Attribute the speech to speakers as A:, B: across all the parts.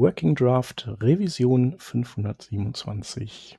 A: Working Draft Revision 527.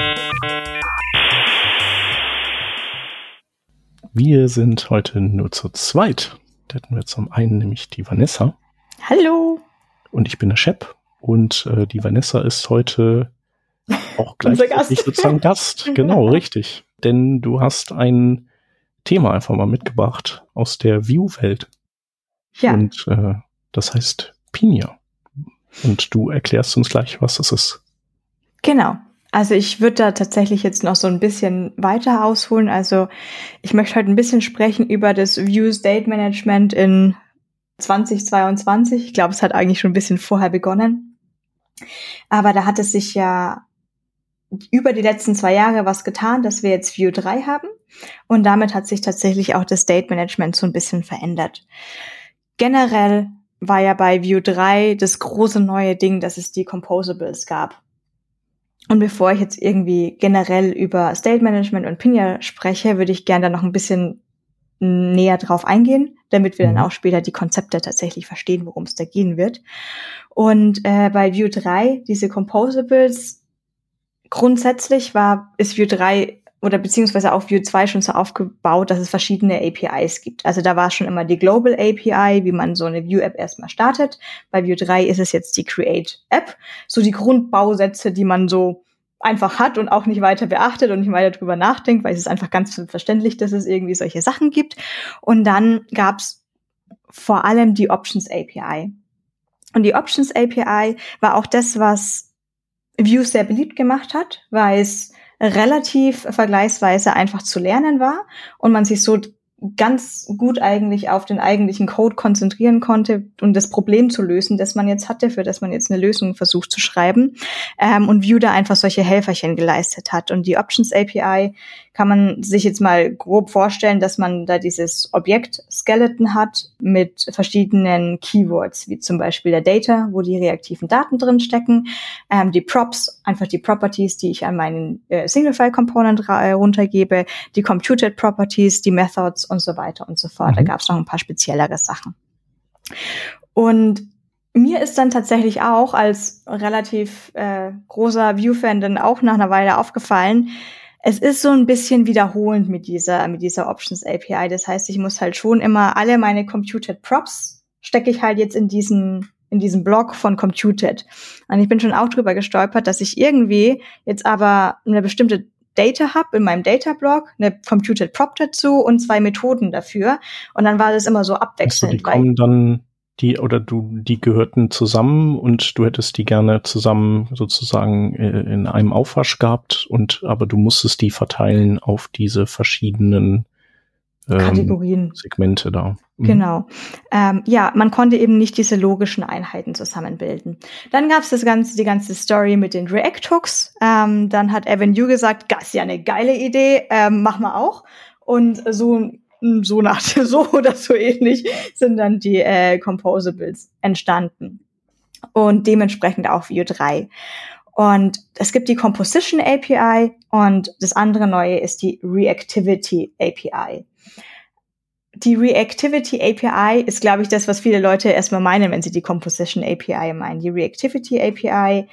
A: Wir sind heute nur zu zweit. Da hätten wir zum einen nämlich die Vanessa.
B: Hallo.
A: Und ich bin der Shep. Und äh, die Vanessa ist heute auch gleichzeitig sozusagen Gast. Genau, richtig. Denn du hast ein Thema einfach mal mitgebracht aus der View-Welt.
B: Ja.
A: Und äh, das heißt Pinia. Und du erklärst uns gleich, was das ist.
B: Genau. Also ich würde da tatsächlich jetzt noch so ein bisschen weiter ausholen. Also ich möchte heute ein bisschen sprechen über das View State Management in 2022. Ich glaube, es hat eigentlich schon ein bisschen vorher begonnen. Aber da hat es sich ja über die letzten zwei Jahre was getan, dass wir jetzt View 3 haben. Und damit hat sich tatsächlich auch das State Management so ein bisschen verändert. Generell war ja bei View 3 das große neue Ding, dass es die Composables gab. Und bevor ich jetzt irgendwie generell über State Management und Pinia spreche, würde ich gerne da noch ein bisschen näher drauf eingehen, damit wir dann auch später die Konzepte tatsächlich verstehen, worum es da gehen wird. Und äh, bei View 3, diese Composables, grundsätzlich war, ist View 3 oder beziehungsweise auch Vue 2 schon so aufgebaut, dass es verschiedene APIs gibt. Also da war schon immer die Global API, wie man so eine Vue-App erstmal startet. Bei Vue 3 ist es jetzt die Create-App. So die Grundbausätze, die man so einfach hat und auch nicht weiter beachtet und nicht weiter drüber nachdenkt, weil es ist einfach ganz verständlich, dass es irgendwie solche Sachen gibt. Und dann gab's vor allem die Options API. Und die Options API war auch das, was Vue sehr beliebt gemacht hat, weil es relativ vergleichsweise einfach zu lernen war und man sich so ganz gut eigentlich auf den eigentlichen Code konzentrieren konnte und das Problem zu lösen, das man jetzt hatte, für das man jetzt eine Lösung versucht zu schreiben. Ähm, und Vue da einfach solche Helferchen geleistet hat. Und die Options API kann man sich jetzt mal grob vorstellen, dass man da dieses Objekt-Skeleton hat mit verschiedenen Keywords, wie zum Beispiel der Data, wo die reaktiven Daten drin stecken, ähm, die Props, einfach die Properties, die ich an meinen äh, Single-File-Component äh, runtergebe, die Computed Properties, die Methods und so weiter und so fort. Mhm. Da gab es noch ein paar speziellere Sachen. Und mir ist dann tatsächlich auch als relativ äh, großer View-Fan dann auch nach einer Weile aufgefallen, es ist so ein bisschen wiederholend mit dieser, mit dieser Options API. Das heißt, ich muss halt schon immer alle meine Computed Props stecke ich halt jetzt in diesen, in diesen Block von Computed. Und ich bin schon auch drüber gestolpert, dass ich irgendwie jetzt aber eine bestimmte Data Hub in meinem Data Block, eine Computed Prop dazu und zwei Methoden dafür. Und dann war das immer so abwechselnd.
A: Also die kommen dann die oder du die gehörten zusammen und du hättest die gerne zusammen sozusagen äh, in einem Aufwasch gehabt und aber du musstest die verteilen auf diese verschiedenen
B: ähm, Kategorien
A: Segmente da.
B: Mhm. Genau. Ähm, ja, man konnte eben nicht diese logischen Einheiten zusammenbilden. Dann gab es das ganze, die ganze Story mit den React Hooks. Ähm, dann hat Evan Yu gesagt, das ist ja eine geile Idee, ähm, machen wir auch. Und so so nach so oder so ähnlich sind dann die äh, Composables entstanden. Und dementsprechend auch Vue 3. Und es gibt die Composition API und das andere neue ist die Reactivity API. Die Reactivity API ist, glaube ich, das, was viele Leute erstmal meinen, wenn sie die Composition API meinen. Die Reactivity API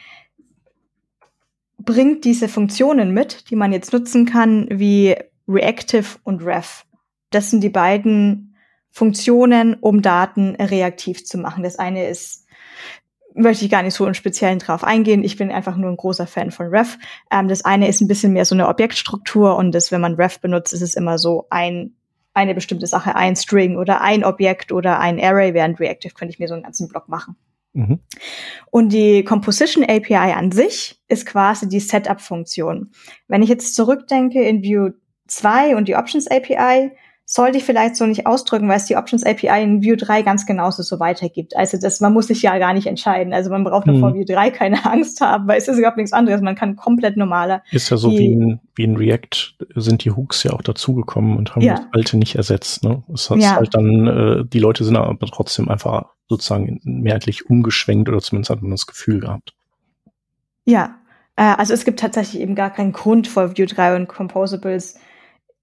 B: bringt diese Funktionen mit, die man jetzt nutzen kann, wie Reactive und Ref. Das sind die beiden Funktionen, um Daten reaktiv zu machen. Das eine ist, möchte ich gar nicht so im Speziellen drauf eingehen. Ich bin einfach nur ein großer Fan von Ref. Ähm, das eine ist ein bisschen mehr so eine Objektstruktur und das, wenn man Ref benutzt, ist es immer so ein eine bestimmte Sache, ein String oder ein Objekt oder ein Array, während Reactive könnte ich mir so einen ganzen Block machen. Mhm. Und die Composition API an sich ist quasi die Setup-Funktion. Wenn ich jetzt zurückdenke in View 2 und die Options API, sollte ich vielleicht so nicht ausdrücken, weil es die Options API in View 3 ganz genauso so weitergibt. Also das, man muss sich ja gar nicht entscheiden. Also man braucht mhm. vor View 3 keine Angst haben, weil es ist überhaupt nichts anderes. Man kann komplett normaler.
A: Ist ja so wie in, wie in React sind die Hooks ja auch dazugekommen und haben ja. das alte nicht ersetzt. Ne? Es hat ja. halt dann, äh, die Leute sind aber trotzdem einfach sozusagen mehrheitlich umgeschwenkt oder zumindest hat man das Gefühl gehabt.
B: Ja, äh, also es gibt tatsächlich eben gar keinen Grund vor View 3 und Composables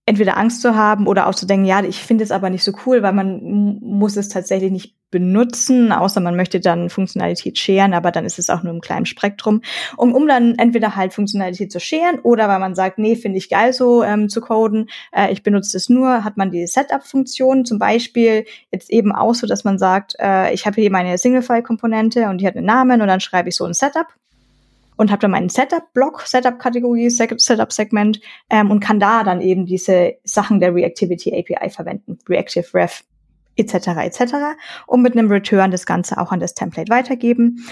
B: entweder Angst zu haben oder auch zu denken, ja, ich finde es aber nicht so cool, weil man muss es tatsächlich nicht benutzen, außer man möchte dann Funktionalität scheren, aber dann ist es auch nur im kleinen Spektrum, um, um dann entweder halt Funktionalität zu scheren oder weil man sagt, nee, finde ich geil so ähm, zu coden, äh, ich benutze es nur, hat man die Setup-Funktion zum Beispiel jetzt eben auch so, dass man sagt, äh, ich habe hier meine Single-File-Komponente und die hat einen Namen und dann schreibe ich so ein Setup und habe dann meinen Setup-Block, Setup-Kategorie, Setup-Segment ähm, und kann da dann eben diese Sachen der Reactivity API verwenden, Reactive Ref etc. etc. und mit einem Return das Ganze auch an das Template weitergeben.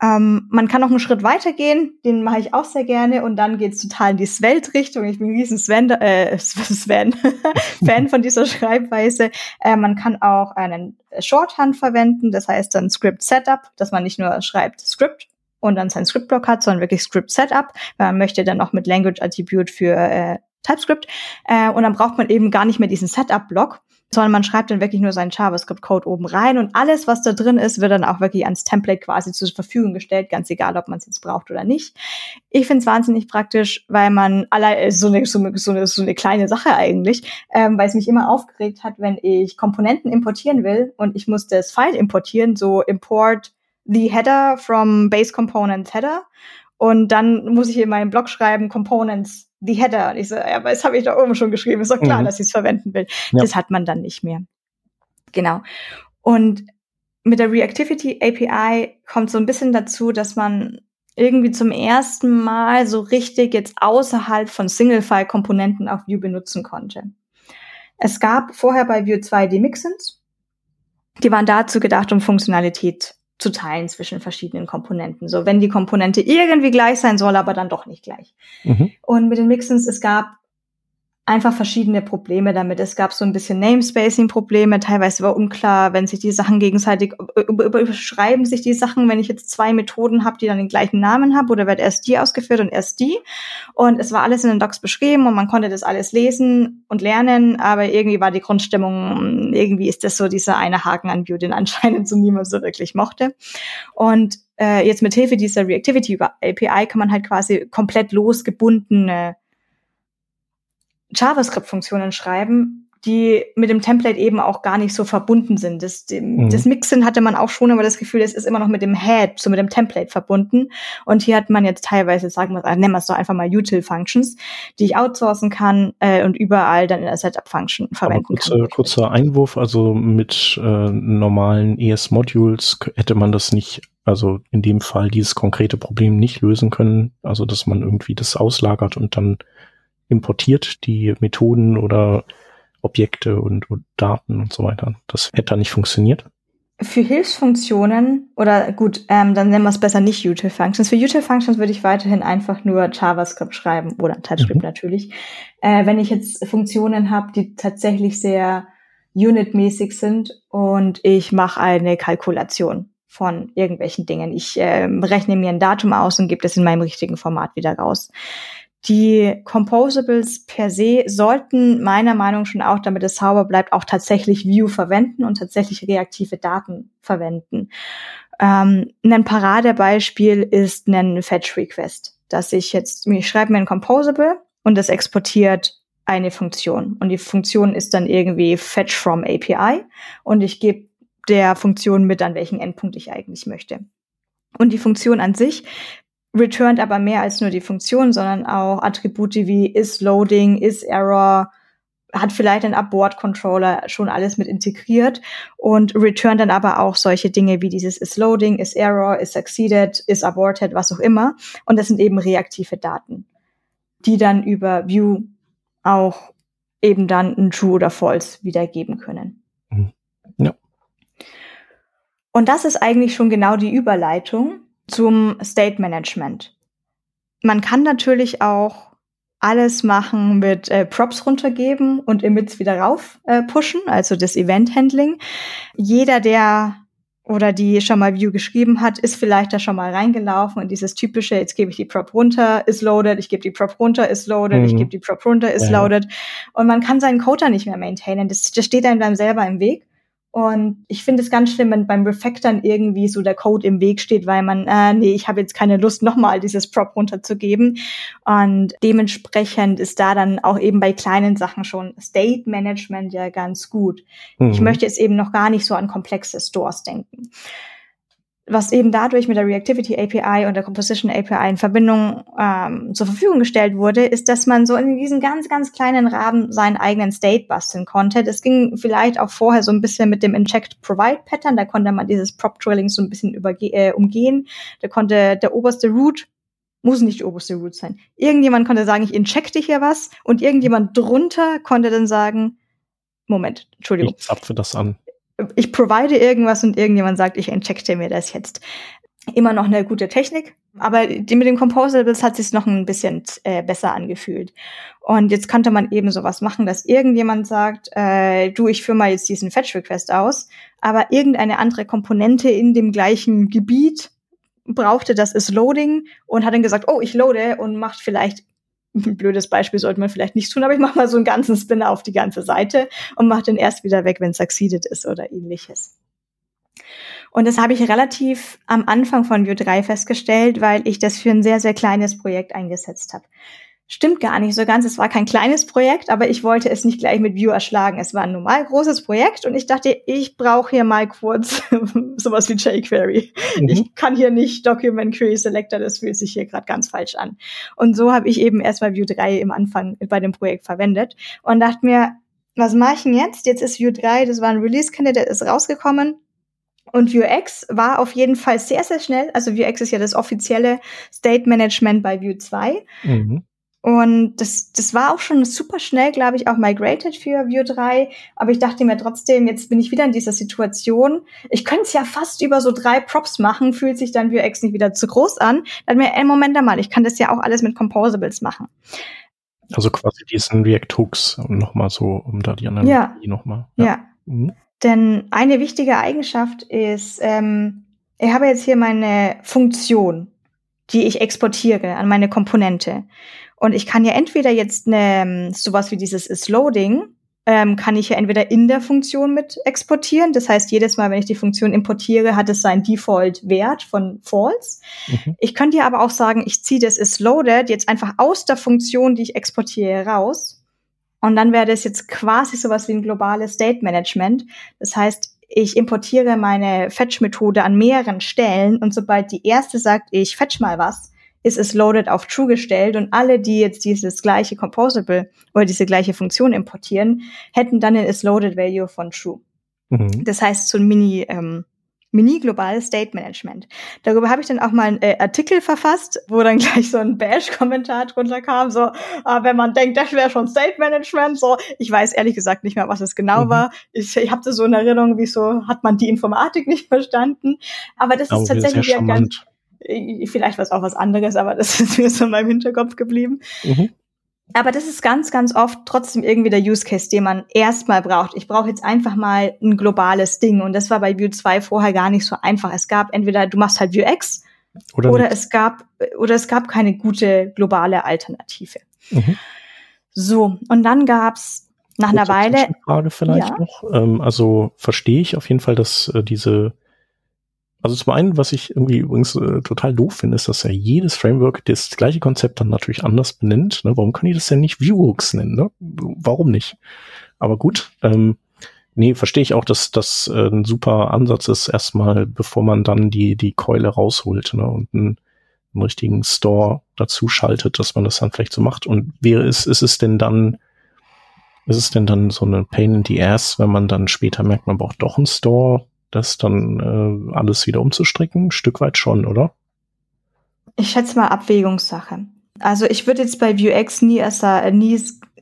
B: Ähm, man kann noch einen Schritt weitergehen, den mache ich auch sehr gerne und dann geht's total in die Svelte-Richtung. Ich bin ein riesen Sven, äh, Sven Fan von dieser Schreibweise. Äh, man kann auch einen Shorthand verwenden, das heißt dann Script Setup, dass man nicht nur schreibt Script, und dann sein Script-Block hat, sondern wirklich Script-Setup, weil man möchte dann auch mit Language-Attribute für äh, TypeScript. Äh, und dann braucht man eben gar nicht mehr diesen Setup-Block, sondern man schreibt dann wirklich nur seinen JavaScript-Code oben rein und alles, was da drin ist, wird dann auch wirklich ans Template quasi zur Verfügung gestellt, ganz egal, ob man es jetzt braucht oder nicht. Ich finde es wahnsinnig praktisch, weil man alle äh, so eine, so, eine, so, eine, eine kleine Sache eigentlich, ähm, weil es mich immer aufgeregt hat, wenn ich Komponenten importieren will und ich muss das File importieren, so Import the header from base components header. Und dann muss ich in meinem Blog schreiben, Components, the header. Und ich so, ja, aber das habe ich da oben schon geschrieben. Ist doch klar, mhm. dass ich es verwenden will. Ja. Das hat man dann nicht mehr. Genau. Und mit der Reactivity API kommt so ein bisschen dazu, dass man irgendwie zum ersten Mal so richtig jetzt außerhalb von Single-File-Komponenten auf Vue benutzen konnte. Es gab vorher bei Vue 2 die Mixins. Die waren dazu gedacht, um Funktionalität zu teilen zwischen verschiedenen Komponenten. So, wenn die Komponente irgendwie gleich sein soll, aber dann doch nicht gleich. Mhm. Und mit den Mixins, es gab einfach verschiedene Probleme damit. Es gab so ein bisschen Namespacing-Probleme, teilweise war unklar, wenn sich die Sachen gegenseitig überschreiben sich die Sachen, wenn ich jetzt zwei Methoden habe, die dann den gleichen Namen haben, oder wird erst die ausgeführt und erst die. Und es war alles in den Docs beschrieben und man konnte das alles lesen und lernen, aber irgendwie war die Grundstimmung, irgendwie ist das so dieser eine Haken an View, den anscheinend so niemand so wirklich mochte. Und äh, jetzt mit Hilfe dieser Reactivity API kann man halt quasi komplett losgebundene JavaScript-Funktionen schreiben, die mit dem Template eben auch gar nicht so verbunden sind. Das, dem, mhm. das Mixen hatte man auch schon aber das Gefühl, es ist immer noch mit dem Head, so mit dem Template verbunden. Und hier hat man jetzt teilweise, sagen wir, nennen wir es doch einfach mal Util-Functions, die ich outsourcen kann äh, und überall dann in der Setup-Function verwenden
A: kurze,
B: kann.
A: Kurzer Einwurf, also mit äh, normalen ES-Modules hätte man das nicht also in dem Fall dieses konkrete Problem nicht lösen können, also dass man irgendwie das auslagert und dann importiert, die Methoden oder Objekte und, und Daten und so weiter. Das hätte da nicht funktioniert.
B: Für Hilfsfunktionen oder gut, ähm, dann nennen wir es besser nicht Util Functions. Für Util Functions würde ich weiterhin einfach nur JavaScript schreiben oder TypeScript mhm. natürlich. Äh, wenn ich jetzt Funktionen habe, die tatsächlich sehr unitmäßig sind und ich mache eine Kalkulation von irgendwelchen Dingen. Ich äh, rechne mir ein Datum aus und gebe das in meinem richtigen Format wieder raus. Die Composables per se sollten meiner Meinung schon auch, damit es sauber bleibt, auch tatsächlich View verwenden und tatsächlich reaktive Daten verwenden. Ähm, ein Paradebeispiel ist ein Fetch Request, dass ich jetzt, ich schreibe mir ein Composable und das exportiert eine Funktion. Und die Funktion ist dann irgendwie Fetch from API und ich gebe der Funktion mit, an welchen Endpunkt ich eigentlich möchte. Und die Funktion an sich returnt aber mehr als nur die Funktion, sondern auch Attribute wie is loading, is error, hat vielleicht ein Upboard-Controller schon alles mit integriert und returnt dann aber auch solche Dinge wie dieses is loading, is error, is succeeded, is aborted, was auch immer. Und das sind eben reaktive Daten, die dann über View auch eben dann ein True oder False wiedergeben können. Mhm. Ja. Und das ist eigentlich schon genau die Überleitung zum State Management. Man kann natürlich auch alles machen mit äh, Props runtergeben und Emits wieder rauf äh, pushen, also das Event Handling. Jeder, der oder die schon mal View geschrieben hat, ist vielleicht da schon mal reingelaufen und dieses typische, jetzt gebe ich die Prop runter, ist loaded, ich gebe die Prop runter, ist loaded, mhm. ich gebe die Prop runter, ist ja. loaded. Und man kann seinen Code da nicht mehr maintainen. Das, das steht einem dann selber im Weg. Und ich finde es ganz schlimm, wenn beim Refactoren irgendwie so der Code im Weg steht, weil man, äh, nee, ich habe jetzt keine Lust, nochmal dieses Prop runterzugeben. Und dementsprechend ist da dann auch eben bei kleinen Sachen schon State Management ja ganz gut. Mhm. Ich möchte jetzt eben noch gar nicht so an komplexe Stores denken was eben dadurch mit der Reactivity API und der Composition API in Verbindung ähm, zur Verfügung gestellt wurde, ist, dass man so in diesen ganz, ganz kleinen Rahmen seinen eigenen State basteln konnte. Das ging vielleicht auch vorher so ein bisschen mit dem Inject Provide Pattern. Da konnte man dieses Prop Drilling so ein bisschen überge äh, umgehen. Da konnte der oberste Root muss nicht die oberste Root sein. Irgendjemand konnte sagen, ich injecte hier was und irgendjemand drunter konnte dann sagen, Moment, Entschuldigung.
A: Ich zapfe das an
B: ich provide irgendwas und irgendjemand sagt, ich injecte mir das jetzt. Immer noch eine gute Technik, aber die mit den Composables hat sich noch ein bisschen äh, besser angefühlt. Und jetzt könnte man eben sowas machen, dass irgendjemand sagt, äh, du, ich führe mal jetzt diesen Fetch-Request aus, aber irgendeine andere Komponente in dem gleichen Gebiet brauchte das ist Loading und hat dann gesagt, oh, ich loade und macht vielleicht ein blödes Beispiel sollte man vielleicht nicht tun, aber ich mache mal so einen ganzen Spinner auf die ganze Seite und mache den erst wieder weg, wenn es succeeded ist oder ähnliches. Und das habe ich relativ am Anfang von Vue 3 festgestellt, weil ich das für ein sehr, sehr kleines Projekt eingesetzt habe. Stimmt gar nicht so ganz. Es war kein kleines Projekt, aber ich wollte es nicht gleich mit View erschlagen. Es war ein normal großes Projekt und ich dachte, ich brauche hier mal kurz sowas wie jQuery. Mhm. Ich kann hier nicht Document Query Selector, das fühlt sich hier gerade ganz falsch an. Und so habe ich eben erstmal View 3 im Anfang bei dem Projekt verwendet und dachte mir, was mache ich denn jetzt? Jetzt ist View 3, das war ein Release-Candidate, ist rausgekommen. Und Vuex war auf jeden Fall sehr, sehr schnell. Also Vuex ist ja das offizielle State Management bei Vue 2. Mhm. Und das, das war auch schon super schnell, glaube ich, auch migrated für Vue 3. Aber ich dachte mir trotzdem, jetzt bin ich wieder in dieser Situation. Ich könnte es ja fast über so drei Props machen, fühlt sich dann Vuex nicht wieder zu groß an. Dann mir, ey, Moment einmal, ich kann das ja auch alles mit Composables machen.
A: Also quasi diesen React Hooks nochmal so, um da die anderen
B: ja. nochmal. Ja. ja. Mhm. Denn eine wichtige Eigenschaft ist, ähm, ich habe jetzt hier meine Funktion, die ich exportiere an meine Komponente. Und ich kann ja entweder jetzt ne, ähm, sowas wie dieses is loading, ähm, kann ich ja entweder in der Funktion mit exportieren. Das heißt, jedes Mal, wenn ich die Funktion importiere, hat es seinen Default-Wert von false. Mhm. Ich könnte ja aber auch sagen, ich ziehe das is loaded jetzt einfach aus der Funktion, die ich exportiere, raus. Und dann wäre das jetzt quasi sowas wie ein globales State Management. Das heißt, ich importiere meine Fetch-Methode an mehreren Stellen und sobald die erste sagt, ich fetch mal was, ist es loaded auf true gestellt und alle, die jetzt dieses gleiche Composable oder diese gleiche Funktion importieren, hätten dann den is loaded value von true. Mhm. Das heißt, so ein Mini, ähm, Mini-globales State Management. Darüber habe ich dann auch mal einen äh, Artikel verfasst, wo dann gleich so ein Bash-Kommentar drunter kam, so, äh, wenn man denkt, das wäre schon State Management, so, ich weiß ehrlich gesagt nicht mehr, was es genau mhm. war. Ich, ich habe so in Erinnerung, wieso hat man die Informatik nicht verstanden. Aber das ist tatsächlich ja ganz, Vielleicht war es auch was anderes, aber das ist mir so in meinem Hinterkopf geblieben. Mhm. Aber das ist ganz, ganz oft trotzdem irgendwie der Use Case, den man erstmal braucht. Ich brauche jetzt einfach mal ein globales Ding. Und das war bei Vue 2 vorher gar nicht so einfach. Es gab entweder, du machst halt Vue X oder, oder es gab, oder es gab keine gute globale Alternative. Mhm. So, und dann gab's nach Kurze einer Weile.
A: Frage vielleicht ja. noch. Ähm, also verstehe ich auf jeden Fall, dass äh, diese also zum einen, was ich irgendwie übrigens äh, total doof finde, ist, dass ja jedes Framework das gleiche Konzept dann natürlich anders benennt. Ne? Warum können die das denn nicht Viewhooks nennen? Ne? Warum nicht? Aber gut, ähm, nee, verstehe ich auch, dass das äh, ein super Ansatz ist, erstmal, bevor man dann die, die Keule rausholt ne? und einen, einen richtigen Store dazu schaltet, dass man das dann vielleicht so macht. Und wäre es, ist es denn dann, ist es denn dann so eine Pain in the Ass, wenn man dann später merkt, man braucht doch einen Store? Das dann äh, alles wieder umzustricken? Ein Stück weit schon, oder?
B: Ich schätze mal Abwägungssache. Also ich würde jetzt bei Vuex nie, äh, nie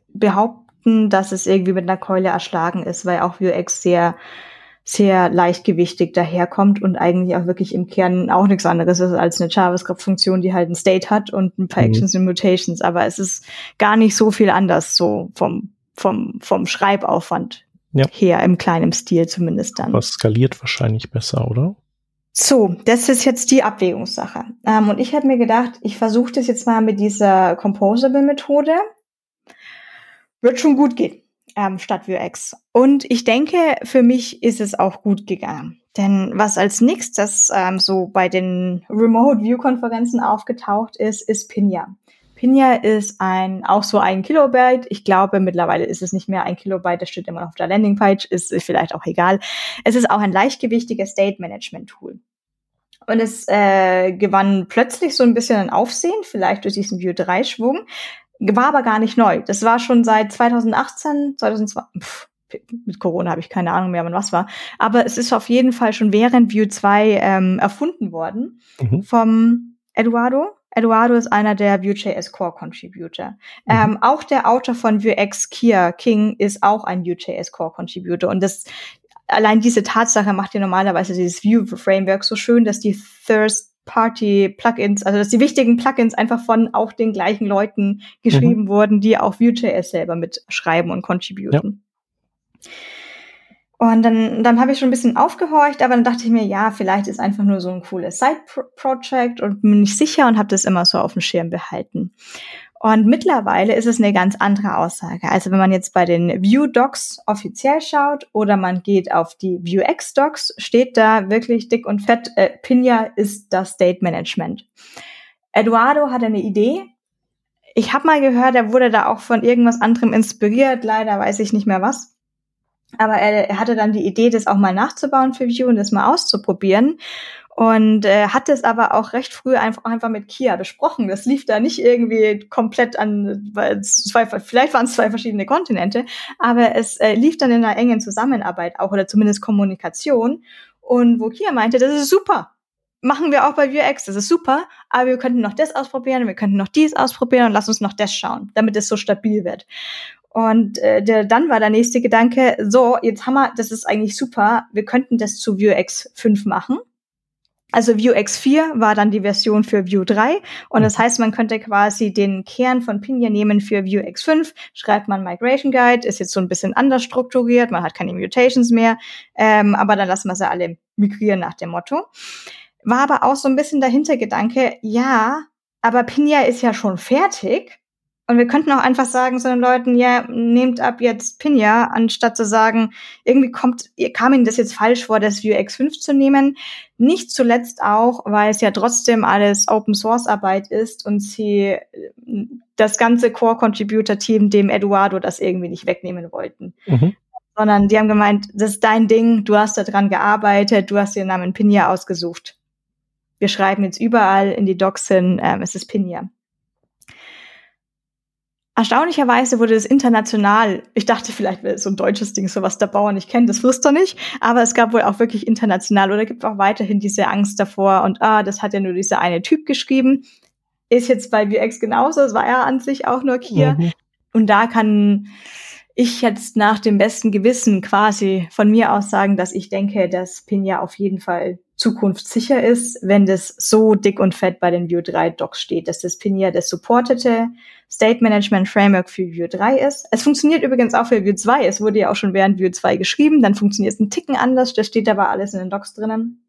B: behaupten, behaupten, dass es irgendwie mit einer Keule erschlagen ist, weil auch Vuex sehr sehr leichtgewichtig daherkommt und eigentlich auch wirklich im Kern auch nichts anderes ist als eine JavaScript-Funktion, die halt ein State hat und ein paar mhm. Actions und Mutations. Aber es ist gar nicht so viel anders, so vom, vom, vom Schreibaufwand ja. her, im kleinen Stil zumindest dann.
A: Was skaliert wahrscheinlich besser, oder?
B: So, das ist jetzt die Abwägungssache. Ähm, und ich habe mir gedacht, ich versuche das jetzt mal mit dieser Composable-Methode. Wird schon gut gehen ähm, statt Vuex. Und ich denke, für mich ist es auch gut gegangen. Denn was als nächstes ähm, so bei den Remote View Konferenzen aufgetaucht ist, ist Pinja. Pinja ist ein, auch so ein Kilobyte. Ich glaube, mittlerweile ist es nicht mehr ein Kilobyte. Das steht immer noch auf der Landingpage. Ist vielleicht auch egal. Es ist auch ein leichtgewichtiges State Management Tool. Und es äh, gewann plötzlich so ein bisschen ein Aufsehen, vielleicht durch diesen View 3 Schwung, war aber gar nicht neu. Das war schon seit 2018, 2020, pff, mit Corona habe ich keine Ahnung mehr, wann was war. Aber es ist auf jeden Fall schon während Vue 2 ähm, erfunden worden mhm. vom Eduardo. Eduardo ist einer der Vue.js Core Contributor. Mhm. Ähm, auch der Autor von Vuex, Kia King, ist auch ein Vue.js Core Contributor. Und das, allein diese Tatsache macht ja normalerweise dieses Vue Framework so schön, dass die Thirst Party-Plugins, also dass die wichtigen Plugins einfach von auch den gleichen Leuten geschrieben mhm. wurden, die auch Vue.js selber mitschreiben und contributen. Ja. Und dann, dann habe ich schon ein bisschen aufgehorcht, aber dann dachte ich mir, ja, vielleicht ist einfach nur so ein cooles Side-Project und bin nicht sicher und habe das immer so auf dem Schirm behalten. Und mittlerweile ist es eine ganz andere Aussage. Also wenn man jetzt bei den View Docs offiziell schaut oder man geht auf die Vuex Docs, steht da wirklich dick und fett, äh, Pinja ist das State Management. Eduardo hat eine Idee. Ich habe mal gehört, er wurde da auch von irgendwas anderem inspiriert. Leider weiß ich nicht mehr was. Aber er, er hatte dann die Idee, das auch mal nachzubauen für Vue und das mal auszuprobieren und äh, hat es aber auch recht früh einfach, einfach mit Kia besprochen. Das lief da nicht irgendwie komplett an, weil zwei, vielleicht waren es zwei verschiedene Kontinente, aber es äh, lief dann in einer engen Zusammenarbeit auch oder zumindest Kommunikation. Und wo Kia meinte, das ist super, machen wir auch bei Vuex, das ist super, aber wir könnten noch das ausprobieren, wir könnten noch dies ausprobieren und lass uns noch das schauen, damit es so stabil wird. Und äh, der, dann war der nächste Gedanke, so, jetzt haben wir, das ist eigentlich super, wir könnten das zu Vuex 5 machen. Also Vuex 4 war dann die Version für Vue 3 und das heißt, man könnte quasi den Kern von Pinja nehmen für Vuex 5, schreibt man Migration Guide, ist jetzt so ein bisschen anders strukturiert, man hat keine Mutations mehr, ähm, aber dann lassen wir sie alle migrieren nach dem Motto. War aber auch so ein bisschen der Hintergedanke, ja, aber Pinja ist ja schon fertig und wir könnten auch einfach sagen zu den Leuten, ja, nehmt ab jetzt Pinja, anstatt zu sagen, irgendwie kommt, kam Ihnen das jetzt falsch vor, das Vuex 5 zu nehmen. Nicht zuletzt auch, weil es ja trotzdem alles Open Source Arbeit ist und sie das ganze Core Contributor Team dem Eduardo das irgendwie nicht wegnehmen wollten. Mhm. Sondern die haben gemeint, das ist dein Ding, du hast da dran gearbeitet, du hast den Namen Pinja ausgesucht. Wir schreiben jetzt überall in die Docs hin, ähm, es ist Pinja. Erstaunlicherweise wurde es international, ich dachte vielleicht wäre so ein deutsches Ding, so was der Bauer nicht kennt, das wirst du nicht, aber es gab wohl auch wirklich international oder gibt auch weiterhin diese Angst davor und ah, das hat ja nur dieser eine Typ geschrieben. Ist jetzt bei VX genauso, es war ja an sich auch nur Kier. Mhm. Und da kann ich jetzt nach dem besten Gewissen quasi von mir aus sagen, dass ich denke, dass Pinja auf jeden Fall zukunftssicher ist, wenn das so dick und fett bei den Vue 3 Docs steht, dass das Pinja das supportete State Management Framework für Vue 3 ist. Es funktioniert übrigens auch für Vue 2. Es wurde ja auch schon während Vue 2 geschrieben, dann funktioniert es ein Ticken anders, das steht aber alles in den Docs drinnen.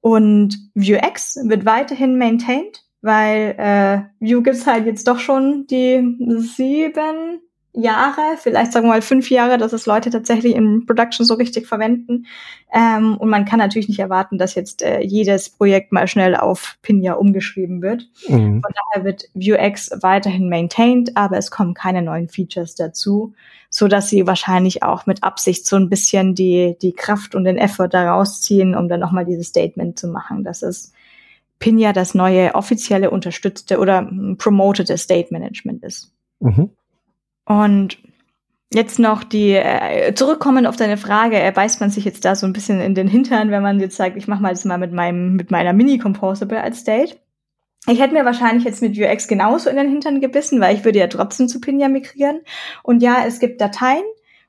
B: Und Vuex wird weiterhin maintained, weil äh, Vue gibt's halt jetzt doch schon die sieben Jahre, vielleicht sagen wir mal fünf Jahre, dass es Leute tatsächlich in Production so richtig verwenden. Ähm, und man kann natürlich nicht erwarten, dass jetzt äh, jedes Projekt mal schnell auf Pinja umgeschrieben wird. Mhm. Von daher wird Vuex weiterhin maintained, aber es kommen keine neuen Features dazu, so dass sie wahrscheinlich auch mit Absicht so ein bisschen die, die Kraft und den Effort da rausziehen, um dann nochmal dieses Statement zu machen, dass es Pinja das neue offizielle unterstützte oder promotete State Management ist. Mhm. Und jetzt noch die, äh, zurückkommen auf deine Frage, äh, beißt man sich jetzt da so ein bisschen in den Hintern, wenn man jetzt sagt, ich mache mal das mal mit meinem, mit meiner Mini-Composable als State. Ich hätte mir wahrscheinlich jetzt mit Vuex genauso in den Hintern gebissen, weil ich würde ja trotzdem zu Pinja migrieren. Und ja, es gibt Dateien,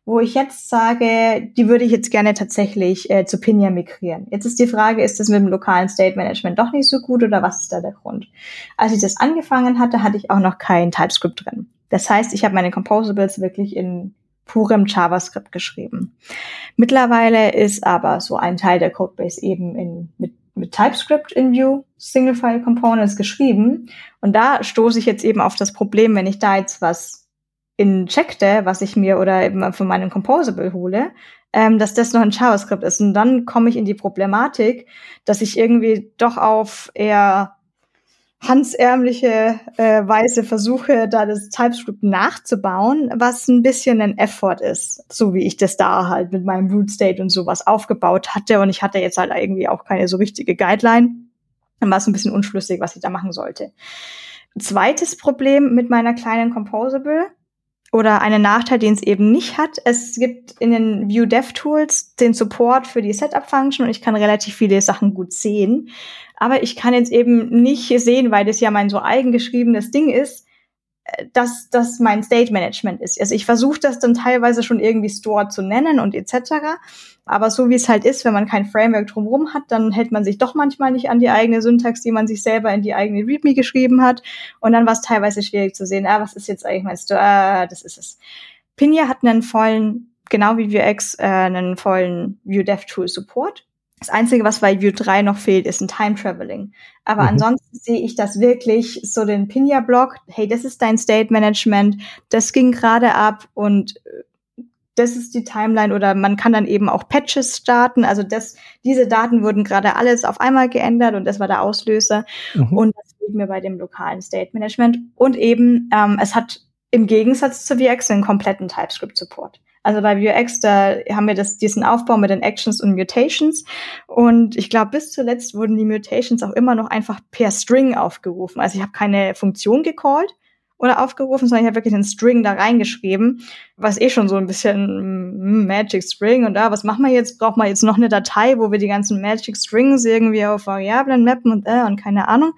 B: wo ich jetzt sage, die würde ich jetzt gerne tatsächlich äh, zu Pinja migrieren. Jetzt ist die Frage, ist das mit dem lokalen State Management doch nicht so gut oder was ist da der Grund? Als ich das angefangen hatte, hatte ich auch noch kein TypeScript drin. Das heißt, ich habe meine Composables wirklich in purem JavaScript geschrieben. Mittlerweile ist aber so ein Teil der Codebase eben in, mit, mit TypeScript in Vue Single File Components geschrieben. Und da stoße ich jetzt eben auf das Problem, wenn ich da jetzt was injecte, was ich mir oder eben von meinem Composable hole, ähm, dass das noch ein JavaScript ist. Und dann komme ich in die Problematik, dass ich irgendwie doch auf eher hansärmliche äh, Weise versuche, da das TypeScript nachzubauen, was ein bisschen ein Effort ist, so wie ich das da halt mit meinem Root State und sowas aufgebaut hatte. Und ich hatte jetzt halt irgendwie auch keine so richtige Guideline. Dann war es ein bisschen unschlüssig, was ich da machen sollte. Zweites Problem mit meiner kleinen Composable oder einen Nachteil, den es eben nicht hat. Es gibt in den View DevTools den Support für die Setup-Function und ich kann relativ viele Sachen gut sehen. Aber ich kann jetzt eben nicht sehen, weil das ja mein so eigengeschriebenes Ding ist, äh, dass das mein State Management ist. Also ich versuche das dann teilweise schon irgendwie Store zu nennen und etc. Aber so wie es halt ist, wenn man kein Framework drumherum hat, dann hält man sich doch manchmal nicht an die eigene Syntax, die man sich selber in die eigene README geschrieben hat. Und dann war es teilweise schwierig zu sehen, ah, was ist jetzt eigentlich mein Store? Ah, das ist es. Pinja hat einen vollen, genau wie Vuex, äh, einen vollen Vue DevTool Support. Das Einzige, was bei Vue 3 noch fehlt, ist ein Time Traveling. Aber mhm. ansonsten sehe ich das wirklich so den Pinja-Block. Hey, das ist dein State Management. Das ging gerade ab und äh, das ist die Timeline oder man kann dann eben auch Patches starten. Also das, diese Daten wurden gerade alles auf einmal geändert und das war der Auslöser. Mhm. Und das fehlt mir bei dem lokalen State Management. Und eben, ähm, es hat im Gegensatz zu VX einen kompletten TypeScript Support. Also bei Vuex, da haben wir das, diesen Aufbau mit den Actions und Mutations. Und ich glaube, bis zuletzt wurden die Mutations auch immer noch einfach per String aufgerufen. Also ich habe keine Funktion gecallt oder aufgerufen, sondern ich habe wirklich einen String da reingeschrieben, was eh schon so ein bisschen hm, Magic String und da, ah, was machen wir jetzt? Braucht man jetzt noch eine Datei, wo wir die ganzen Magic Strings irgendwie auf Variablen mappen und äh, und keine Ahnung.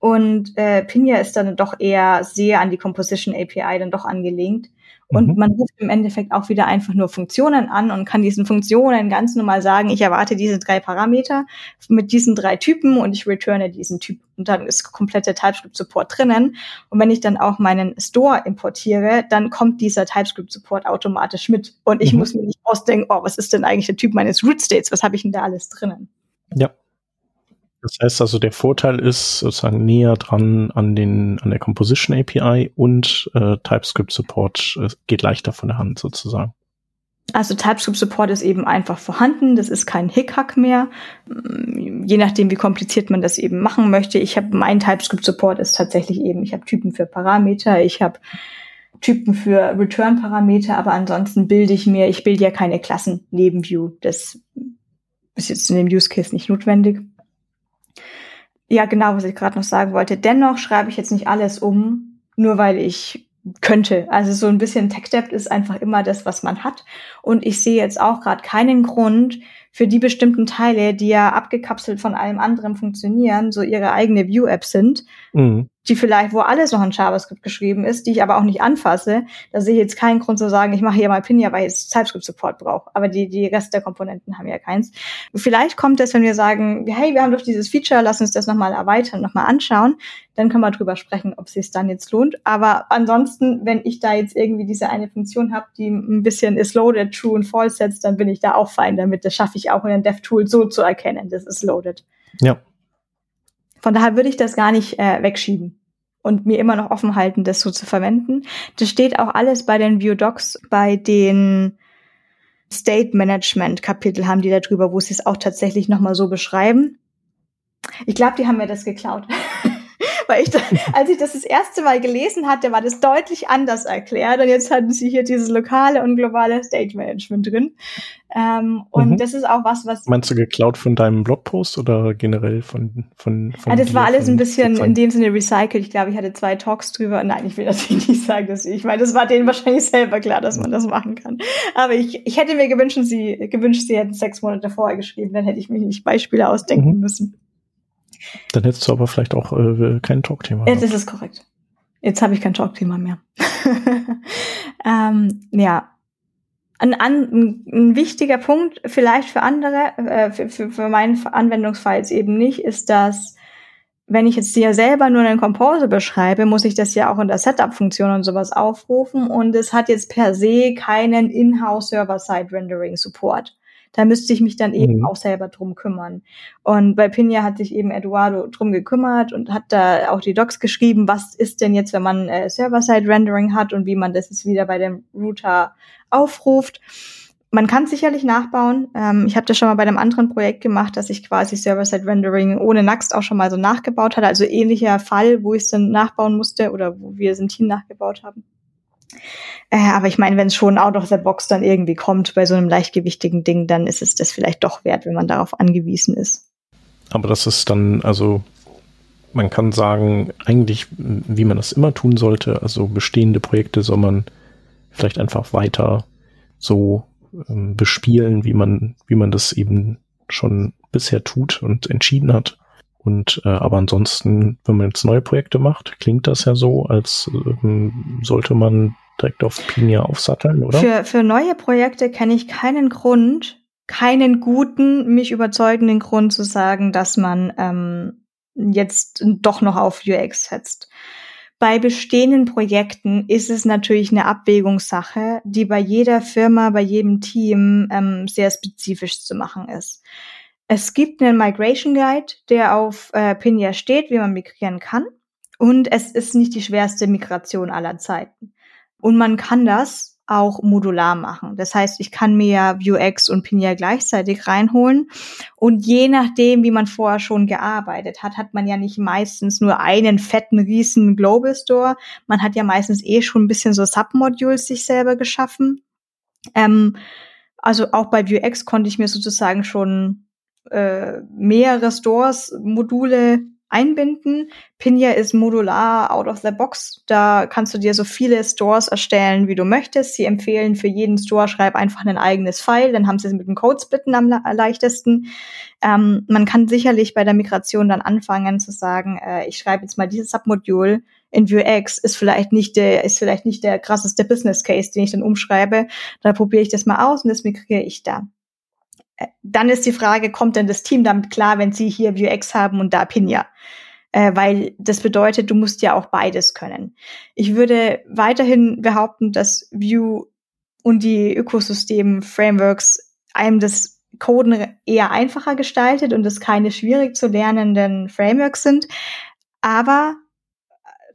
B: Und äh, Pinja ist dann doch eher sehr an die Composition API dann doch angelehnt. Und mhm. man ruft im Endeffekt auch wieder einfach nur Funktionen an und kann diesen Funktionen ganz normal sagen, ich erwarte diese drei Parameter mit diesen drei Typen und ich returne diesen Typ. Und dann ist komplette TypeScript-Support drinnen. Und wenn ich dann auch meinen Store importiere, dann kommt dieser TypeScript-Support automatisch mit. Und ich mhm. muss mir nicht ausdenken, oh, was ist denn eigentlich der Typ meines Root-States? Was habe ich denn da alles drinnen?
A: Ja, das heißt also, der Vorteil ist sozusagen näher dran an den an der Composition API und äh, TypeScript Support äh, geht leichter von der Hand sozusagen.
B: Also TypeScript Support ist eben einfach vorhanden, das ist kein Hickhack mehr. Mm, je nachdem, wie kompliziert man das eben machen möchte. Ich habe mein TypeScript Support ist tatsächlich eben, ich habe Typen für Parameter, ich habe Typen für Return Parameter, aber ansonsten bilde ich mir, ich bilde ja keine Klassen neben View. Das ist jetzt in dem Use Case nicht notwendig. Ja, genau, was ich gerade noch sagen wollte. Dennoch schreibe ich jetzt nicht alles um, nur weil ich könnte. Also so ein bisschen Tech-Debt ist einfach immer das, was man hat. Und ich sehe jetzt auch gerade keinen Grund für die bestimmten Teile, die ja abgekapselt von allem anderen funktionieren, so ihre eigene View-App sind, mhm die vielleicht, wo alles noch in JavaScript geschrieben ist, die ich aber auch nicht anfasse, da sehe ich jetzt keinen Grund zu sagen, ich mache hier mal Pinja, weil ich jetzt TypeScript-Support brauche. Aber die, die Rest der Komponenten haben ja keins. Vielleicht kommt es, wenn wir sagen, hey, wir haben doch dieses Feature, lass uns das nochmal erweitern, nochmal anschauen, dann können wir drüber sprechen, ob es sich dann jetzt lohnt. Aber ansonsten, wenn ich da jetzt irgendwie diese eine Funktion habe, die ein bisschen is loaded, true und false setzt, dann bin ich da auch fein damit. Das schaffe ich auch in den DevTool so zu erkennen, das ist loaded.
A: Ja,
B: von daher würde ich das gar nicht äh, wegschieben und mir immer noch offen halten, das so zu verwenden. Das steht auch alles bei den View Docs, bei den State Management Kapitel haben die da drüber, wo sie es auch tatsächlich nochmal so beschreiben. Ich glaube, die haben mir das geklaut. Weil ich, da, als ich das das erste Mal gelesen hatte, war das deutlich anders erklärt. Und jetzt hatten sie hier dieses lokale und globale State Management drin. Ähm, und mhm. das ist auch was, was.
A: Meinst du geklaut von deinem Blogpost oder generell von, von,
B: von
A: ja,
B: das war alles ein bisschen in dem Sinne recycelt. Ich glaube, ich hatte zwei Talks drüber. Nein, ich will natürlich nicht sagen, dass ich, ich meine, das war denen wahrscheinlich selber klar, dass man das machen kann. Aber ich, ich hätte mir gewünscht, sie, gewünscht, sie hätten sechs Monate vorher geschrieben, dann hätte ich mir nicht Beispiele ausdenken mhm. müssen.
A: Dann hättest du aber vielleicht auch äh, kein Talkthema.
B: Ja, das ist korrekt. Jetzt habe ich kein Talkthema mehr. ähm, ja. Ein, ein, ein, wichtiger Punkt, vielleicht für andere, äh, für, für, für meinen Anwendungsfall jetzt eben nicht, ist, dass wenn ich jetzt hier selber nur einen Composer beschreibe, muss ich das ja auch in der Setup-Funktion und sowas aufrufen und es hat jetzt per se keinen In-house Server-Side-Rendering-Support. Da müsste ich mich dann eben mhm. auch selber drum kümmern. Und bei Pinja hat sich eben Eduardo drum gekümmert und hat da auch die Docs geschrieben, was ist denn jetzt, wenn man äh, Server-Side-Rendering hat und wie man das jetzt wieder bei dem Router aufruft man kann sicherlich nachbauen. Ähm, ich habe das schon mal bei einem anderen Projekt gemacht, dass ich quasi Server-Side-Rendering ohne Next auch schon mal so nachgebaut hatte. Also ähnlicher Fall, wo ich es dann nachbauen musste oder wo wir es im Team nachgebaut haben. Äh, aber ich meine, wenn es schon out of the box dann irgendwie kommt bei so einem leichtgewichtigen Ding, dann ist es das vielleicht doch wert, wenn man darauf angewiesen ist.
A: Aber das ist dann, also man kann sagen, eigentlich, wie man das immer tun sollte, also bestehende Projekte soll man vielleicht einfach weiter so ähm, bespielen, wie man, wie man das eben schon bisher tut und entschieden hat. Und äh, aber ansonsten, wenn man jetzt neue Projekte macht, klingt das ja so, als ähm, sollte man direkt auf Pinia aufsatteln, oder?
B: Für, für neue Projekte kenne ich keinen Grund, keinen guten, mich überzeugenden Grund zu sagen, dass man ähm, jetzt doch noch auf UX setzt. Bei bestehenden Projekten ist es natürlich eine Abwägungssache, die bei jeder Firma, bei jedem Team ähm, sehr spezifisch zu machen ist. Es gibt einen Migration Guide, der auf äh, Pinia steht, wie man migrieren kann. Und es ist nicht die schwerste Migration aller Zeiten. Und man kann das auch modular machen. Das heißt, ich kann mir ja Vuex und Pinia gleichzeitig reinholen. Und je nachdem, wie man vorher schon gearbeitet hat, hat man ja nicht meistens nur einen fetten, riesen Global Store. Man hat ja meistens eh schon ein bisschen so Submodules sich selber geschaffen. Ähm, also auch bei Vuex konnte ich mir sozusagen schon äh, mehrere Stores, Module einbinden. Pinja ist modular out of the box. Da kannst du dir so viele Stores erstellen, wie du möchtest. Sie empfehlen für jeden Store, schreib einfach ein eigenes File, dann haben sie es mit dem Codesplitten am leichtesten. Ähm, man kann sicherlich bei der Migration dann anfangen zu sagen, äh, ich schreibe jetzt mal dieses Submodul in Vuex ist vielleicht nicht der, ist vielleicht nicht der krasseste Business Case, den ich dann umschreibe. Da probiere ich das mal aus und das migriere ich da dann ist die Frage, kommt denn das Team damit klar, wenn sie hier Vuex haben und da Pinja? Äh, weil das bedeutet, du musst ja auch beides können. Ich würde weiterhin behaupten, dass Vue und die Ökosystem-Frameworks einem das Coden eher einfacher gestaltet und es keine schwierig zu lernenden Frameworks sind. Aber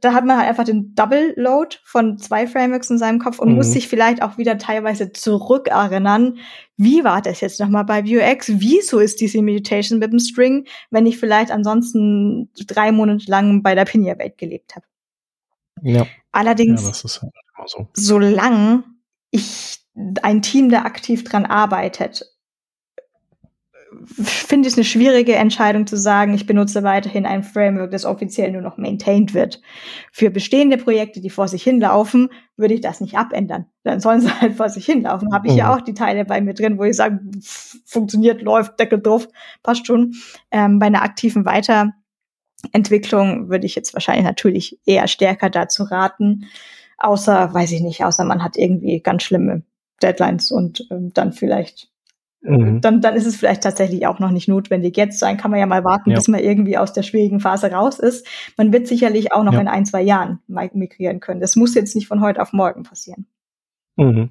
B: da hat man halt einfach den Double Load von zwei Frameworks in seinem Kopf und mhm. muss sich vielleicht auch wieder teilweise zurückerinnern, wie war das jetzt nochmal bei Vuex? Wieso ist diese Meditation mit dem String, wenn ich vielleicht ansonsten drei Monate lang bei der Pinia-Welt gelebt habe? Ja. Allerdings, ja, halt so. solange ich ein Team, der aktiv dran arbeitet, finde ich es eine schwierige Entscheidung zu sagen, ich benutze weiterhin ein Framework, das offiziell nur noch maintained wird. Für bestehende Projekte, die vor sich hinlaufen, würde ich das nicht abändern. Dann sollen sie halt vor sich hinlaufen. Habe ich mhm. ja auch die Teile bei mir drin, wo ich sage, funktioniert, läuft, Deckel drauf, passt schon. Ähm, bei einer aktiven Weiterentwicklung würde ich jetzt wahrscheinlich natürlich eher stärker dazu raten. Außer, weiß ich nicht, außer man hat irgendwie ganz schlimme Deadlines und ähm, dann vielleicht Mhm. Dann, dann ist es vielleicht tatsächlich auch noch nicht notwendig. Jetzt sein kann man ja mal warten, ja. bis man irgendwie aus der schwierigen Phase raus ist. Man wird sicherlich auch noch ja. in ein, zwei Jahren migrieren können. Das muss jetzt nicht von heute auf morgen passieren.
A: Mhm.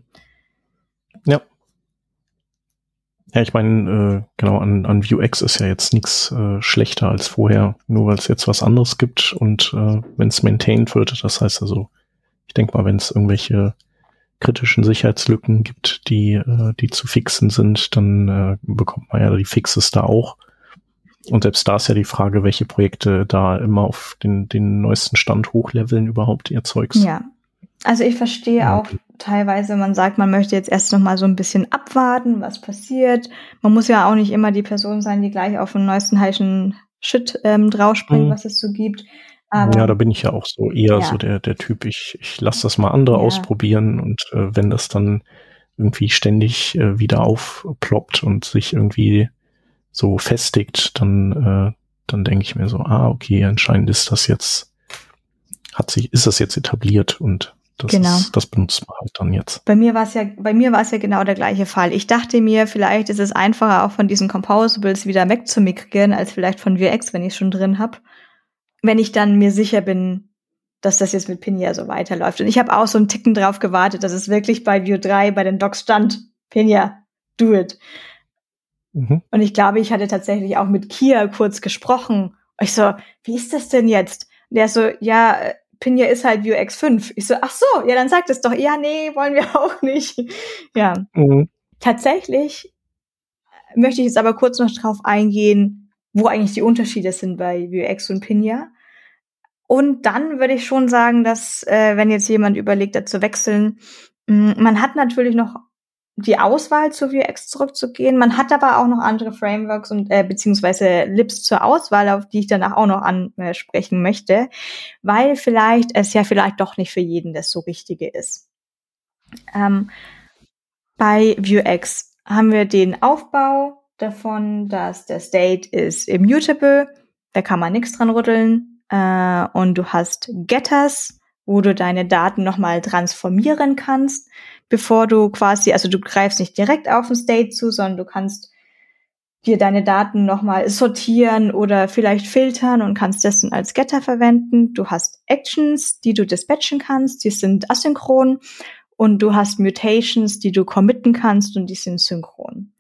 A: Ja. Ja, ich meine, äh, genau, an, an Vuex ist ja jetzt nichts äh, schlechter als vorher, nur weil es jetzt was anderes gibt und äh, wenn es maintained wird, das heißt also, ich denke mal, wenn es irgendwelche kritischen Sicherheitslücken gibt, die, äh, die zu fixen sind, dann äh, bekommt man ja die Fixes da auch. Und selbst da ist ja die Frage, welche Projekte da immer auf den, den neuesten Stand hochleveln überhaupt ihr Zeugs.
B: Ja. Also ich verstehe ja. auch teilweise, man sagt, man möchte jetzt erst noch mal so ein bisschen abwarten, was passiert. Man muss ja auch nicht immer die Person sein, die gleich auf den neuesten heißen Shit ähm, draufspringt, mhm. was es so gibt.
A: Aber, ja, da bin ich ja auch so eher ja. so der, der Typ, ich, ich lasse das mal andere ja. ausprobieren und äh, wenn das dann irgendwie ständig äh, wieder aufploppt und sich irgendwie so festigt, dann, äh, dann denke ich mir so, ah, okay, anscheinend ist das jetzt, hat sich, ist das jetzt etabliert und das, genau. ist, das benutzt man halt dann jetzt.
B: Bei mir war es ja, bei mir war es ja genau der gleiche Fall. Ich dachte mir, vielleicht ist es einfacher, auch von diesen Composables wieder wegzumigrieren, als vielleicht von Vuex, wenn ich es schon drin habe. Wenn ich dann mir sicher bin, dass das jetzt mit Pinja so weiterläuft. Und ich habe auch so einen Ticken drauf gewartet, dass es wirklich bei Vue 3 bei den Docs stand. Pinja, do it. Mhm. Und ich glaube, ich hatte tatsächlich auch mit Kia kurz gesprochen. Ich so, wie ist das denn jetzt? Und der so, ja, Pinja ist halt Vuex 5. Ich so, ach so, ja, dann sagt es doch. Ja, nee, wollen wir auch nicht. ja. Mhm. Tatsächlich möchte ich jetzt aber kurz noch drauf eingehen, wo eigentlich die Unterschiede sind bei Vuex und Pinja. Und dann würde ich schon sagen, dass, äh, wenn jetzt jemand überlegt, da zu wechseln, mh, man hat natürlich noch die Auswahl zu Vuex zurückzugehen. Man hat aber auch noch andere Frameworks und äh, beziehungsweise Lips zur Auswahl, auf die ich danach auch noch ansprechen möchte, weil vielleicht es ja vielleicht doch nicht für jeden das so Richtige ist. Ähm, bei Vuex haben wir den Aufbau davon, dass der State ist immutable, da kann man nichts dran rütteln äh, und du hast Getters, wo du deine Daten nochmal transformieren kannst bevor du quasi, also du greifst nicht direkt auf den State zu, sondern du kannst dir deine Daten nochmal sortieren oder vielleicht filtern und kannst das dann als Getter verwenden. Du hast Actions, die du dispatchen kannst, die sind asynchron und du hast Mutations, die du committen kannst und die sind synchron.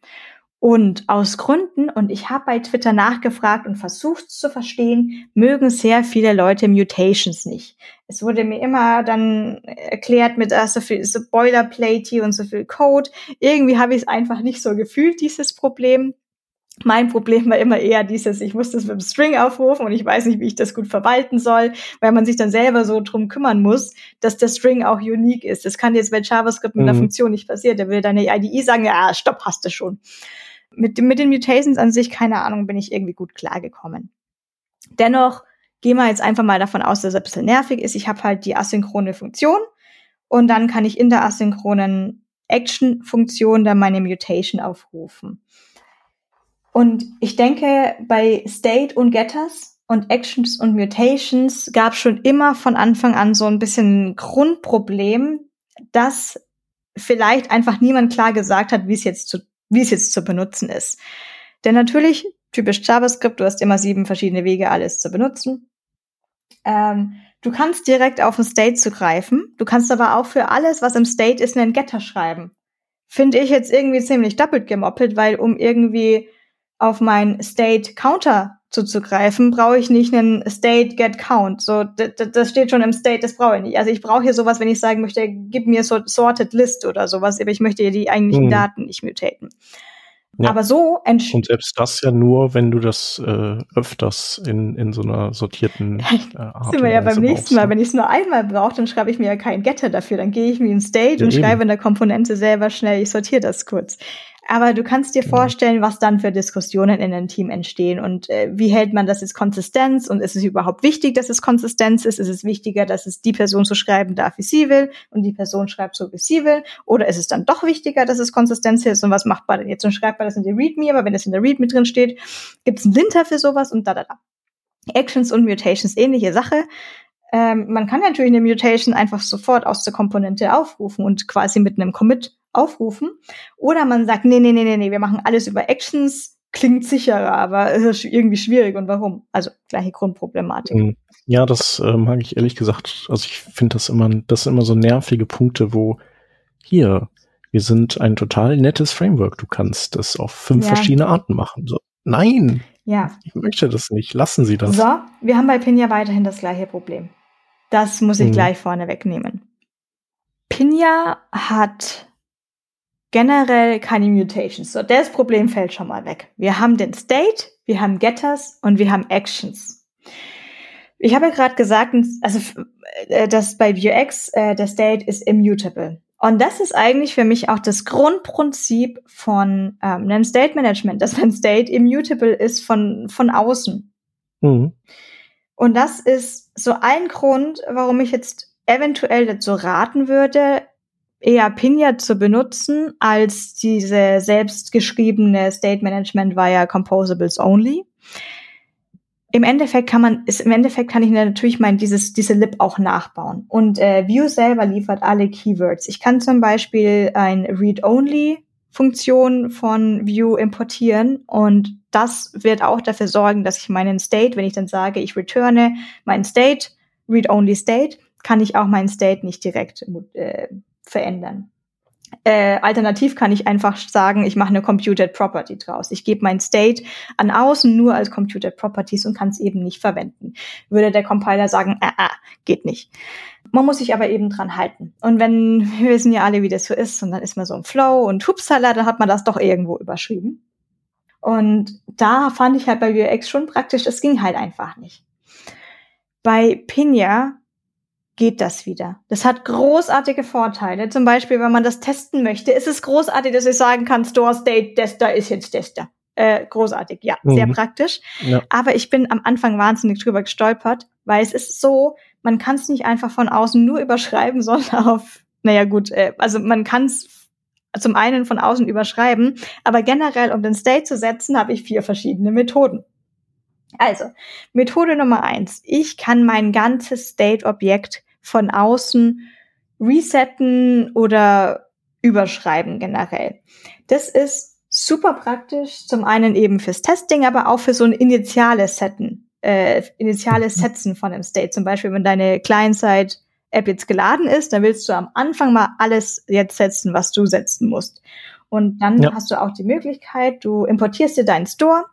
B: Und aus Gründen, und ich habe bei Twitter nachgefragt und versucht zu verstehen, mögen sehr viele Leute Mutations nicht. Es wurde mir immer dann erklärt mit ah, so viel so Boilerplate und so viel Code. Irgendwie habe ich es einfach nicht so gefühlt, dieses Problem. Mein Problem war immer eher dieses, ich muss das mit dem String aufrufen und ich weiß nicht, wie ich das gut verwalten soll, weil man sich dann selber so drum kümmern muss, dass der String auch unique ist. Das kann jetzt bei JavaScript mit mhm. einer Funktion nicht passieren. Da will deine IDE sagen, ja, stopp, hast du schon mit, mit den Mutations an sich, keine Ahnung, bin ich irgendwie gut klargekommen. Dennoch gehen wir jetzt einfach mal davon aus, dass es ein bisschen nervig ist. Ich habe halt die asynchrone Funktion und dann kann ich in der asynchronen Action-Funktion dann meine Mutation aufrufen. Und ich denke, bei State und Getters und Actions und Mutations gab schon immer von Anfang an so ein bisschen ein Grundproblem, dass vielleicht einfach niemand klar gesagt hat, wie es jetzt zu wie es jetzt zu benutzen ist. Denn natürlich, typisch JavaScript, du hast immer sieben verschiedene Wege, alles zu benutzen. Ähm, du kannst direkt auf den State zugreifen. Du kannst aber auch für alles, was im State ist, einen Getter schreiben. Finde ich jetzt irgendwie ziemlich doppelt gemoppelt, weil um irgendwie auf mein State Counter zuzugreifen, brauche ich nicht einen State Get Count. So, das steht schon im State, das brauche ich nicht. Also ich brauche hier sowas, wenn ich sagen möchte, gib mir so Sorted List oder sowas, aber ich möchte hier die eigentlichen mhm. Daten nicht mutaten. Ja. Aber so
A: Und selbst das ja nur, wenn du das äh, öfters in, in so einer sortierten
B: äh, Art Sind wir ja beim nächsten Mal. Ne? Wenn ich es nur einmal brauche, dann schreibe ich mir ja keinen Getter dafür. Dann gehe ich mir in State ja, und eben. schreibe in der Komponente selber schnell, ich sortiere das kurz. Aber du kannst dir mhm. vorstellen, was dann für Diskussionen in einem Team entstehen und äh, wie hält man das jetzt Konsistenz und ist es überhaupt wichtig, dass es Konsistenz ist? Ist es wichtiger, dass es die Person so schreiben darf, wie sie will und die Person schreibt so, wie sie will? Oder ist es dann doch wichtiger, dass es Konsistenz ist und was macht man denn jetzt und schreibt man das in die README, aber wenn es in der README drin steht, gibt es einen Linter für sowas und da, da, da. Actions und Mutations, ähnliche Sache. Ähm, man kann natürlich eine Mutation einfach sofort aus der Komponente aufrufen und quasi mit einem Commit aufrufen. Oder man sagt, nee, nee, nee, nee, nee, wir machen alles über Actions, klingt sicherer, aber es ist irgendwie schwierig. Und warum? Also gleiche Grundproblematik. Mhm.
A: Ja, das äh, mag ich ehrlich gesagt. Also ich finde das immer, das sind immer so nervige Punkte, wo hier, wir sind ein total nettes Framework. Du kannst das auf fünf ja. verschiedene Arten machen. So, nein. Ja. Ich möchte das nicht. Lassen Sie das.
B: So, wir haben bei Pinja weiterhin das gleiche Problem. Das muss ich mhm. gleich vorne wegnehmen. Pinja hat generell keine Mutations. So, das Problem fällt schon mal weg. Wir haben den State, wir haben Getters und wir haben Actions. Ich habe ja gerade gesagt, also äh, dass bei Vuex äh, der State ist immutable. Und das ist eigentlich für mich auch das Grundprinzip von ähm, einem State Management, dass ein State immutable ist von, von außen. Mhm. Und das ist so ein Grund, warum ich jetzt eventuell dazu raten würde, eher Pinja zu benutzen als diese selbstgeschriebene State Management via Composables Only. im Endeffekt kann man, ist, im Endeffekt kann ich natürlich mein, dieses, diese Lib auch nachbauen. Und äh, Vue selber liefert alle Keywords. Ich kann zum Beispiel ein Read-Only Funktion von Vue importieren und das wird auch dafür sorgen, dass ich meinen State, wenn ich dann sage, ich returne meinen State, Read-Only State, kann ich auch meinen State nicht direkt äh, verändern. Äh, alternativ kann ich einfach sagen, ich mache eine Computed Property draus. Ich gebe mein State an außen nur als Computed Properties und kann es eben nicht verwenden. Würde der Compiler sagen, ah, ah, geht nicht. Man muss sich aber eben dran halten. Und wenn, wir wissen ja alle, wie das so ist, und dann ist man so im Flow und hupsala, dann hat man das doch irgendwo überschrieben. Und da fand ich halt bei UX schon praktisch, es ging halt einfach nicht. Bei Pina geht das wieder. Das hat großartige Vorteile. Zum Beispiel, wenn man das testen möchte, ist es großartig, dass ich sagen kann, Store State Tester ist jetzt Tester. Äh, großartig, ja, mhm. sehr praktisch. Ja. Aber ich bin am Anfang wahnsinnig drüber gestolpert, weil es ist so, man kann es nicht einfach von außen nur überschreiben, sondern auf, naja gut, äh, also man kann es zum einen von außen überschreiben, aber generell, um den State zu setzen, habe ich vier verschiedene Methoden. Also, Methode Nummer eins. Ich kann mein ganzes State-Objekt von außen resetten oder überschreiben generell. Das ist super praktisch, zum einen eben fürs Testing, aber auch für so ein initiales Setten, äh, initiales mhm. Setzen von einem State. Zum Beispiel, wenn deine Client-Side-App jetzt geladen ist, dann willst du am Anfang mal alles jetzt setzen, was du setzen musst. Und dann ja. hast du auch die Möglichkeit, du importierst dir deinen Store,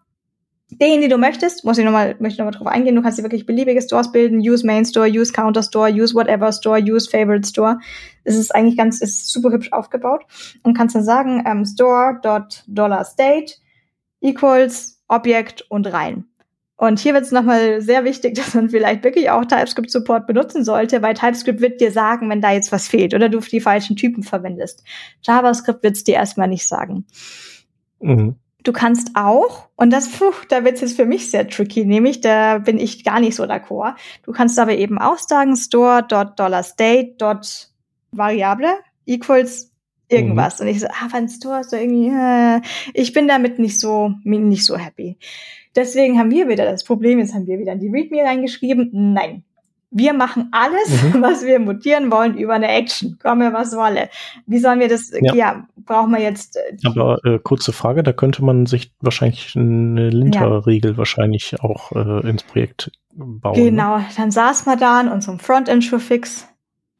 B: den, den du möchtest, muss ich nochmal, möchte nochmal drauf eingehen, du kannst dir wirklich beliebige Stores bilden, use Main Store, use Counter Store, use whatever Store, use Favorite Store. Es ist eigentlich ganz, ist super hübsch aufgebaut und kannst dann sagen, ähm, store.dollar_state equals Objekt und rein. Und hier wird es nochmal sehr wichtig, dass man vielleicht wirklich auch TypeScript Support benutzen sollte, weil TypeScript wird dir sagen, wenn da jetzt was fehlt oder du die falschen Typen verwendest. JavaScript wird es dir erstmal nicht sagen. Mhm. Du kannst auch, und das, puh, da wird es jetzt für mich sehr tricky, nämlich da bin ich gar nicht so d'accord. Du kannst aber eben auch sagen, store.dollarstate.variable equals irgendwas. Mhm. Und ich so, ah, ein Store so irgendwie, äh, ich bin damit nicht so, nicht so happy. Deswegen haben wir wieder das Problem, jetzt haben wir wieder in die README reingeschrieben, nein, wir machen alles, mhm. was wir mutieren wollen, über eine Action. Komme, was wolle. Wie sollen wir das, ja, ja brauchen wir jetzt. Äh,
A: Aber äh, kurze Frage, da könnte man sich wahrscheinlich eine Linter-Regel ja. wahrscheinlich auch äh, ins Projekt bauen.
B: Ne? Genau, dann saß man da in unserem Frontend-Fix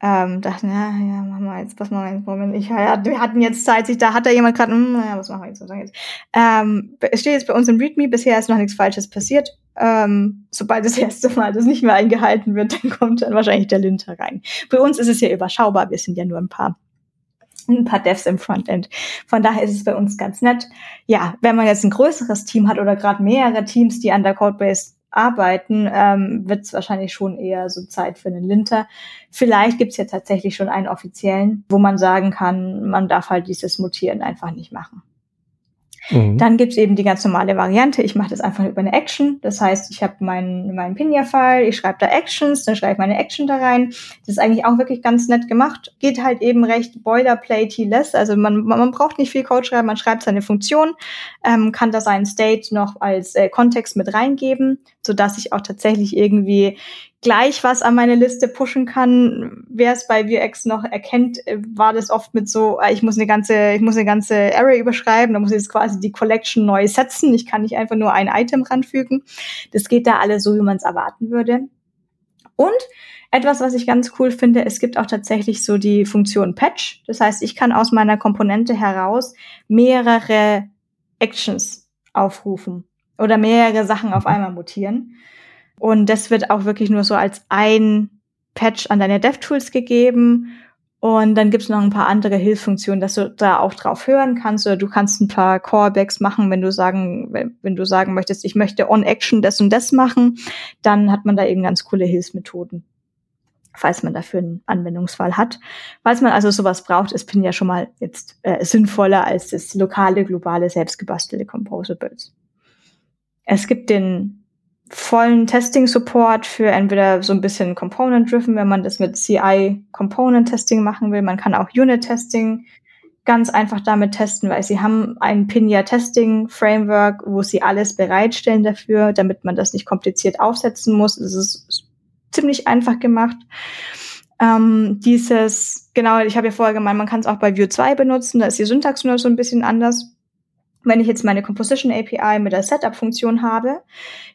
B: ähm, dachten, ja, ja, machen wir jetzt, was machen wir jetzt, Moment, ich, ja, wir hatten jetzt Zeit, sich, da hat da jemand gerade, hm, ja, was machen wir jetzt, was machen wir jetzt. Ähm, es steht jetzt bei uns im README, bisher ist noch nichts Falsches passiert. Ähm, sobald das erste Mal das nicht mehr eingehalten wird, dann kommt dann wahrscheinlich der Linter rein. Bei uns ist es ja überschaubar, wir sind ja nur ein paar ein paar Devs im Frontend. Von daher ist es bei uns ganz nett. Ja, wenn man jetzt ein größeres Team hat oder gerade mehrere Teams, die an der Codebase arbeiten, ähm, wird es wahrscheinlich schon eher so Zeit für einen Linter. Vielleicht gibt es ja tatsächlich schon einen offiziellen, wo man sagen kann, man darf halt dieses Mutieren einfach nicht machen. Mhm. Dann gibt's eben die ganz normale Variante. Ich mache das einfach über eine Action. Das heißt, ich habe meinen mein Pinja-File, ich schreibe da Actions, dann schreibe ich meine Action da rein. Das ist eigentlich auch wirklich ganz nett gemacht. Geht halt eben recht boilerplate-less. Also man, man braucht nicht viel Code schreiben, man schreibt seine Funktion, ähm, kann da seinen State noch als äh, Kontext mit reingeben, so dass ich auch tatsächlich irgendwie gleich was an meine Liste pushen kann. Wer es bei Vuex noch erkennt, äh, war das oft mit so, äh, ich muss eine ganze, ich muss eine ganze Array überschreiben, da muss ich jetzt quasi die Collection neu setzen. Ich kann nicht einfach nur ein Item ranfügen. Das geht da alles so, wie man es erwarten würde. Und etwas, was ich ganz cool finde, es gibt auch tatsächlich so die Funktion Patch. Das heißt, ich kann aus meiner Komponente heraus mehrere Actions aufrufen oder mehrere Sachen auf einmal mutieren. Und das wird auch wirklich nur so als ein Patch an deine DevTools gegeben. Und dann gibt's noch ein paar andere Hilfsfunktionen, dass du da auch drauf hören kannst oder du kannst ein paar Callbacks machen, wenn du sagen, wenn, wenn du sagen möchtest, ich möchte on Action das und das machen, dann hat man da eben ganz coole Hilfsmethoden, falls man dafür einen Anwendungsfall hat. Falls man also sowas braucht, ist Pin ja schon mal jetzt äh, sinnvoller als das lokale, globale, selbstgebastelte Composables. Es gibt den vollen Testing-Support für entweder so ein bisschen Component-Driven, wenn man das mit CI Component-Testing machen will. Man kann auch Unit-Testing ganz einfach damit testen, weil sie haben ein Pinia Testing Framework, wo sie alles bereitstellen dafür, damit man das nicht kompliziert aufsetzen muss. Es ist ziemlich einfach gemacht. Ähm, dieses, genau, ich habe ja vorher gemeint, man kann es auch bei Vue 2 benutzen, da ist die Syntax nur so ein bisschen anders. Wenn ich jetzt meine Composition API mit der Setup-Funktion habe,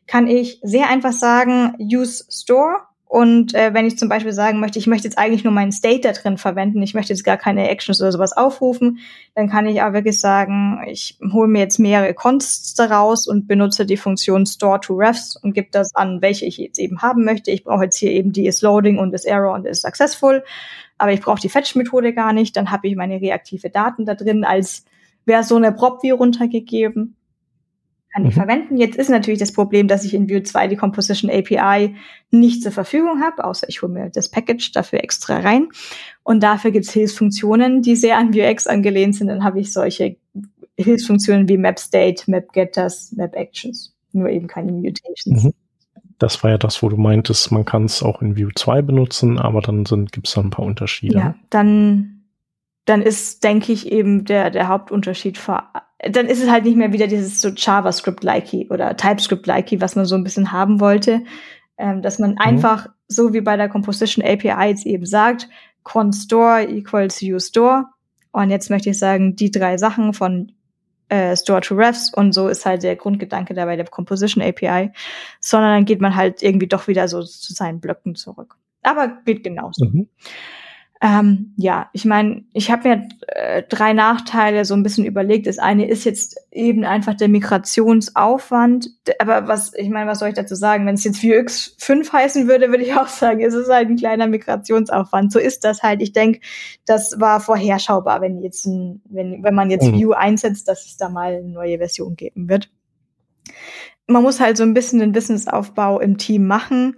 B: kann ich sehr einfach sagen, use store und äh, wenn ich zum Beispiel sagen möchte, ich möchte jetzt eigentlich nur meinen State da drin verwenden, ich möchte jetzt gar keine Actions oder sowas aufrufen, dann kann ich auch wirklich sagen, ich hole mir jetzt mehrere Consts daraus und benutze die Funktion Store to Refs und gebe das an, welche ich jetzt eben haben möchte. Ich brauche jetzt hier eben die is loading und is error und is successful, aber ich brauche die Fetch-Methode gar nicht. Dann habe ich meine reaktive Daten da drin als wäre so eine Prop-View runtergegeben kann ich mhm. verwenden. Jetzt ist natürlich das Problem, dass ich in Vue 2 die Composition API nicht zur Verfügung habe, außer ich hole mir das Package dafür extra rein. Und dafür gibt es Hilfsfunktionen, die sehr an Vuex angelehnt sind. Dann habe ich solche Hilfsfunktionen wie Map State, Map Getters, Map Actions, nur eben keine Mutations. Mhm.
A: Das war ja das, wo du meintest, man kann es auch in Vue 2 benutzen, aber dann gibt es da ein paar Unterschiede. Ja,
B: dann, dann ist, denke ich, eben der, der Hauptunterschied vor dann ist es halt nicht mehr wieder dieses so JavaScript-likey oder TypeScript-likey, was man so ein bisschen haben wollte, ähm, dass man mhm. einfach, so wie bei der Composition API jetzt eben sagt, constore equals uStore. Und jetzt möchte ich sagen, die drei Sachen von äh, Store to Refs und so ist halt der Grundgedanke dabei der Composition API, sondern dann geht man halt irgendwie doch wieder so zu seinen Blöcken zurück. Aber geht genauso. Mhm. Ähm, ja, ich meine, ich habe mir äh, drei Nachteile so ein bisschen überlegt. Das eine ist jetzt eben einfach der Migrationsaufwand. Aber was, ich meine, was soll ich dazu sagen? Wenn es jetzt Vue 5 heißen würde, würde ich auch sagen, es ist halt ein kleiner Migrationsaufwand. So ist das halt. Ich denke, das war vorherschaubar, wenn jetzt ein, wenn, wenn man jetzt mhm. Vue einsetzt, dass es da mal eine neue Version geben wird. Man muss halt so ein bisschen den Wissensaufbau im Team machen,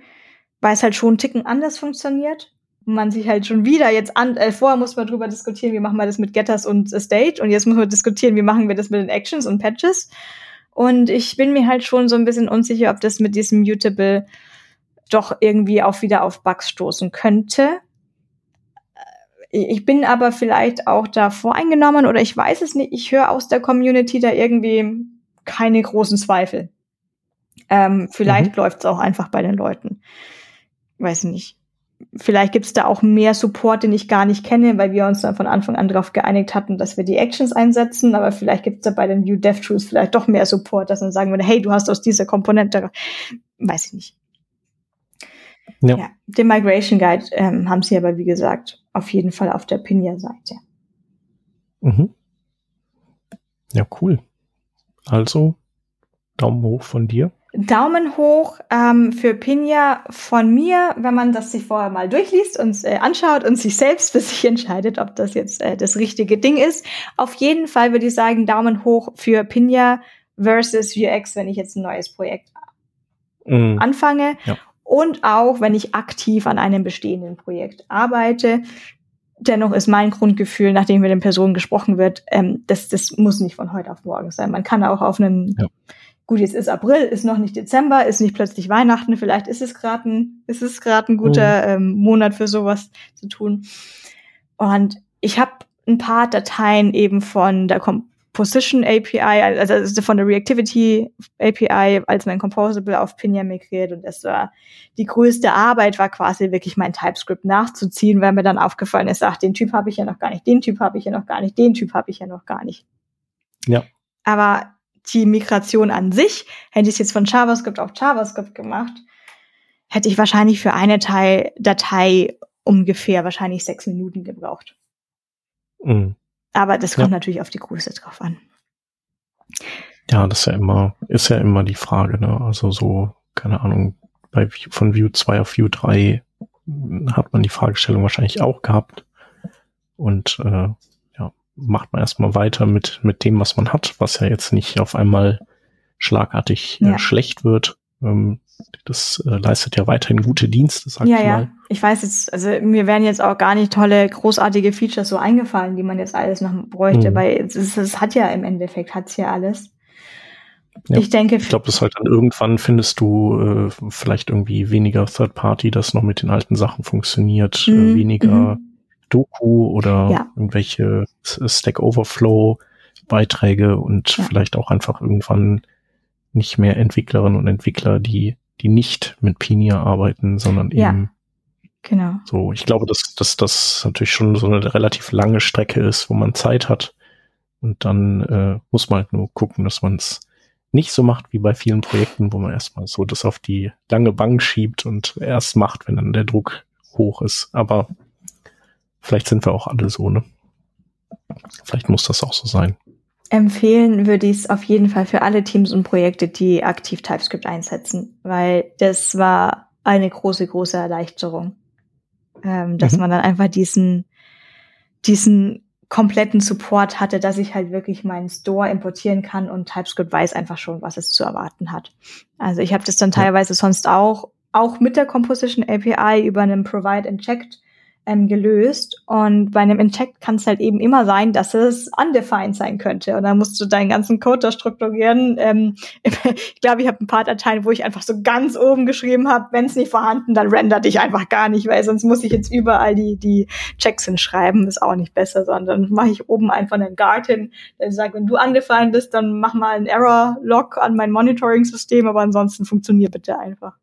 B: weil es halt schon einen Ticken anders funktioniert man sich halt schon wieder jetzt an, äh, vorher muss man drüber diskutieren, wie machen wir das mit Getters und State und jetzt muss man diskutieren, wie machen wir das mit den Actions und Patches. Und ich bin mir halt schon so ein bisschen unsicher, ob das mit diesem Mutable doch irgendwie auch wieder auf Bugs stoßen könnte. Äh, ich bin aber vielleicht auch da voreingenommen oder ich weiß es nicht. Ich höre aus der Community da irgendwie keine großen Zweifel. Ähm, vielleicht mhm. läuft es auch einfach bei den Leuten. Weiß nicht vielleicht gibt es da auch mehr Support, den ich gar nicht kenne, weil wir uns dann von Anfang an darauf geeinigt hatten, dass wir die Actions einsetzen. Aber vielleicht gibt es da bei den Vue DevTools vielleicht doch mehr Support, dass man sagen würde, hey, du hast aus dieser Komponente, weiß ich nicht. Ja. ja den Migration Guide ähm, haben sie aber, wie gesagt, auf jeden Fall auf der Pinia-Seite.
A: Mhm. Ja, cool. Also, Daumen hoch von dir.
B: Daumen hoch ähm, für Pinja von mir, wenn man das sich vorher mal durchliest und äh, anschaut und sich selbst für sich entscheidet, ob das jetzt äh, das richtige Ding ist. Auf jeden Fall würde ich sagen, Daumen hoch für Pinja versus Vuex, wenn ich jetzt ein neues Projekt mm. anfange. Ja. Und auch, wenn ich aktiv an einem bestehenden Projekt arbeite. Dennoch ist mein Grundgefühl, nachdem mit den Personen gesprochen wird, ähm, das, das muss nicht von heute auf morgen sein. Man kann auch auf einen ja gut, jetzt ist April, ist noch nicht Dezember, ist nicht plötzlich Weihnachten, vielleicht ist es gerade ein, ist es gerade ein guter mhm. ähm, Monat für sowas zu tun. Und ich habe ein paar Dateien eben von der Composition API, also von der Reactivity API als mein Composable auf Pinia migriert und das war die größte Arbeit war quasi wirklich mein TypeScript nachzuziehen, weil mir dann aufgefallen ist, ach, den Typ habe ich ja noch gar nicht, den Typ habe ich ja noch gar nicht, den Typ habe ich ja noch gar nicht.
A: Ja.
B: Aber die Migration an sich, hätte ich es jetzt von JavaScript auf JavaScript gemacht, hätte ich wahrscheinlich für eine Teil Datei ungefähr wahrscheinlich sechs Minuten gebraucht. Mhm. Aber das kommt ja. natürlich auf die Größe drauf an.
A: Ja, das ist ja immer, ist ja immer die Frage, ne? Also so, keine Ahnung, bei von View 2 auf View 3 hat man die Fragestellung wahrscheinlich auch gehabt. Und äh, macht man erstmal weiter mit, mit dem, was man hat, was ja jetzt nicht auf einmal schlagartig äh, ja. schlecht wird. Ähm, das äh, leistet ja weiterhin gute Dienste,
B: sag ja, ich mal. Ja, ich weiß jetzt, also mir wären jetzt auch gar nicht tolle, großartige Features so eingefallen, die man jetzt alles noch bräuchte, mhm. weil es, es, hat ja im Endeffekt, hat's ja alles.
A: Ja, ich denke. Ich glaube, das halt dann irgendwann findest du äh, vielleicht irgendwie weniger Third Party, das noch mit den alten Sachen funktioniert, äh, mhm. äh, weniger mhm Doku oder ja. irgendwelche Stack Overflow Beiträge und ja. vielleicht auch einfach irgendwann nicht mehr Entwicklerinnen und Entwickler, die, die nicht mit Pinia arbeiten, sondern ja. eben
B: Genau.
A: So, ich glaube, dass, dass das natürlich schon so eine relativ lange Strecke ist, wo man Zeit hat. Und dann äh, muss man halt nur gucken, dass man es nicht so macht wie bei vielen Projekten, wo man erstmal so das auf die lange Bank schiebt und erst macht, wenn dann der Druck hoch ist. Aber vielleicht sind wir auch alle so, ne? Vielleicht muss das auch so sein.
B: Empfehlen würde ich es auf jeden Fall für alle Teams und Projekte, die aktiv TypeScript einsetzen, weil das war eine große, große Erleichterung, ähm, dass mhm. man dann einfach diesen, diesen kompletten Support hatte, dass ich halt wirklich meinen Store importieren kann und TypeScript weiß einfach schon, was es zu erwarten hat. Also ich habe das dann teilweise sonst auch, auch mit der Composition API über einen Provide and Checked ähm, gelöst. Und bei einem Inject kann es halt eben immer sein, dass es undefined sein könnte. Und dann musst du deinen ganzen Code da strukturieren. Ähm, ich glaube, ich habe ein paar Dateien, wo ich einfach so ganz oben geschrieben habe, wenn es nicht vorhanden, dann rendert dich einfach gar nicht, weil sonst muss ich jetzt überall die, die Checks hinschreiben. Ist auch nicht besser, sondern mache ich oben einfach einen Guard hin, der sagt, wenn du undefined bist, dann mach mal einen Error-Log an mein Monitoring-System, aber ansonsten funktioniert bitte einfach.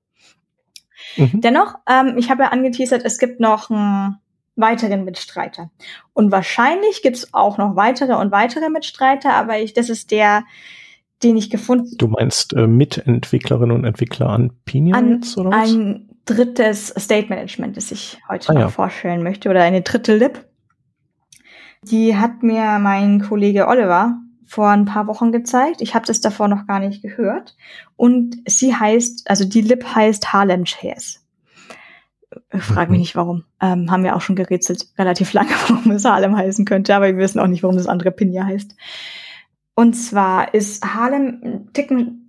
B: Mhm. Dennoch, ähm, ich habe ja angeteasert, es gibt noch einen weiteren Mitstreiter. Und wahrscheinlich gibt es auch noch weitere und weitere Mitstreiter, aber ich, das ist der, den ich gefunden
A: Du meinst äh, Mitentwicklerinnen und Entwickler an Pinion
B: oder was? Ein drittes State Management, das ich heute ah, noch ja. vorstellen möchte, oder eine dritte Lib. Die hat mir mein Kollege Oliver vor ein paar Wochen gezeigt. Ich habe das davor noch gar nicht gehört. Und sie heißt, also die Lip heißt Harlem Chairs. Ich frage mich nicht warum. Ähm, haben wir auch schon gerätselt, relativ lange, warum es Harlem heißen könnte, aber wir wissen auch nicht, warum das andere Pinja heißt. Und zwar ist Harlem Ticken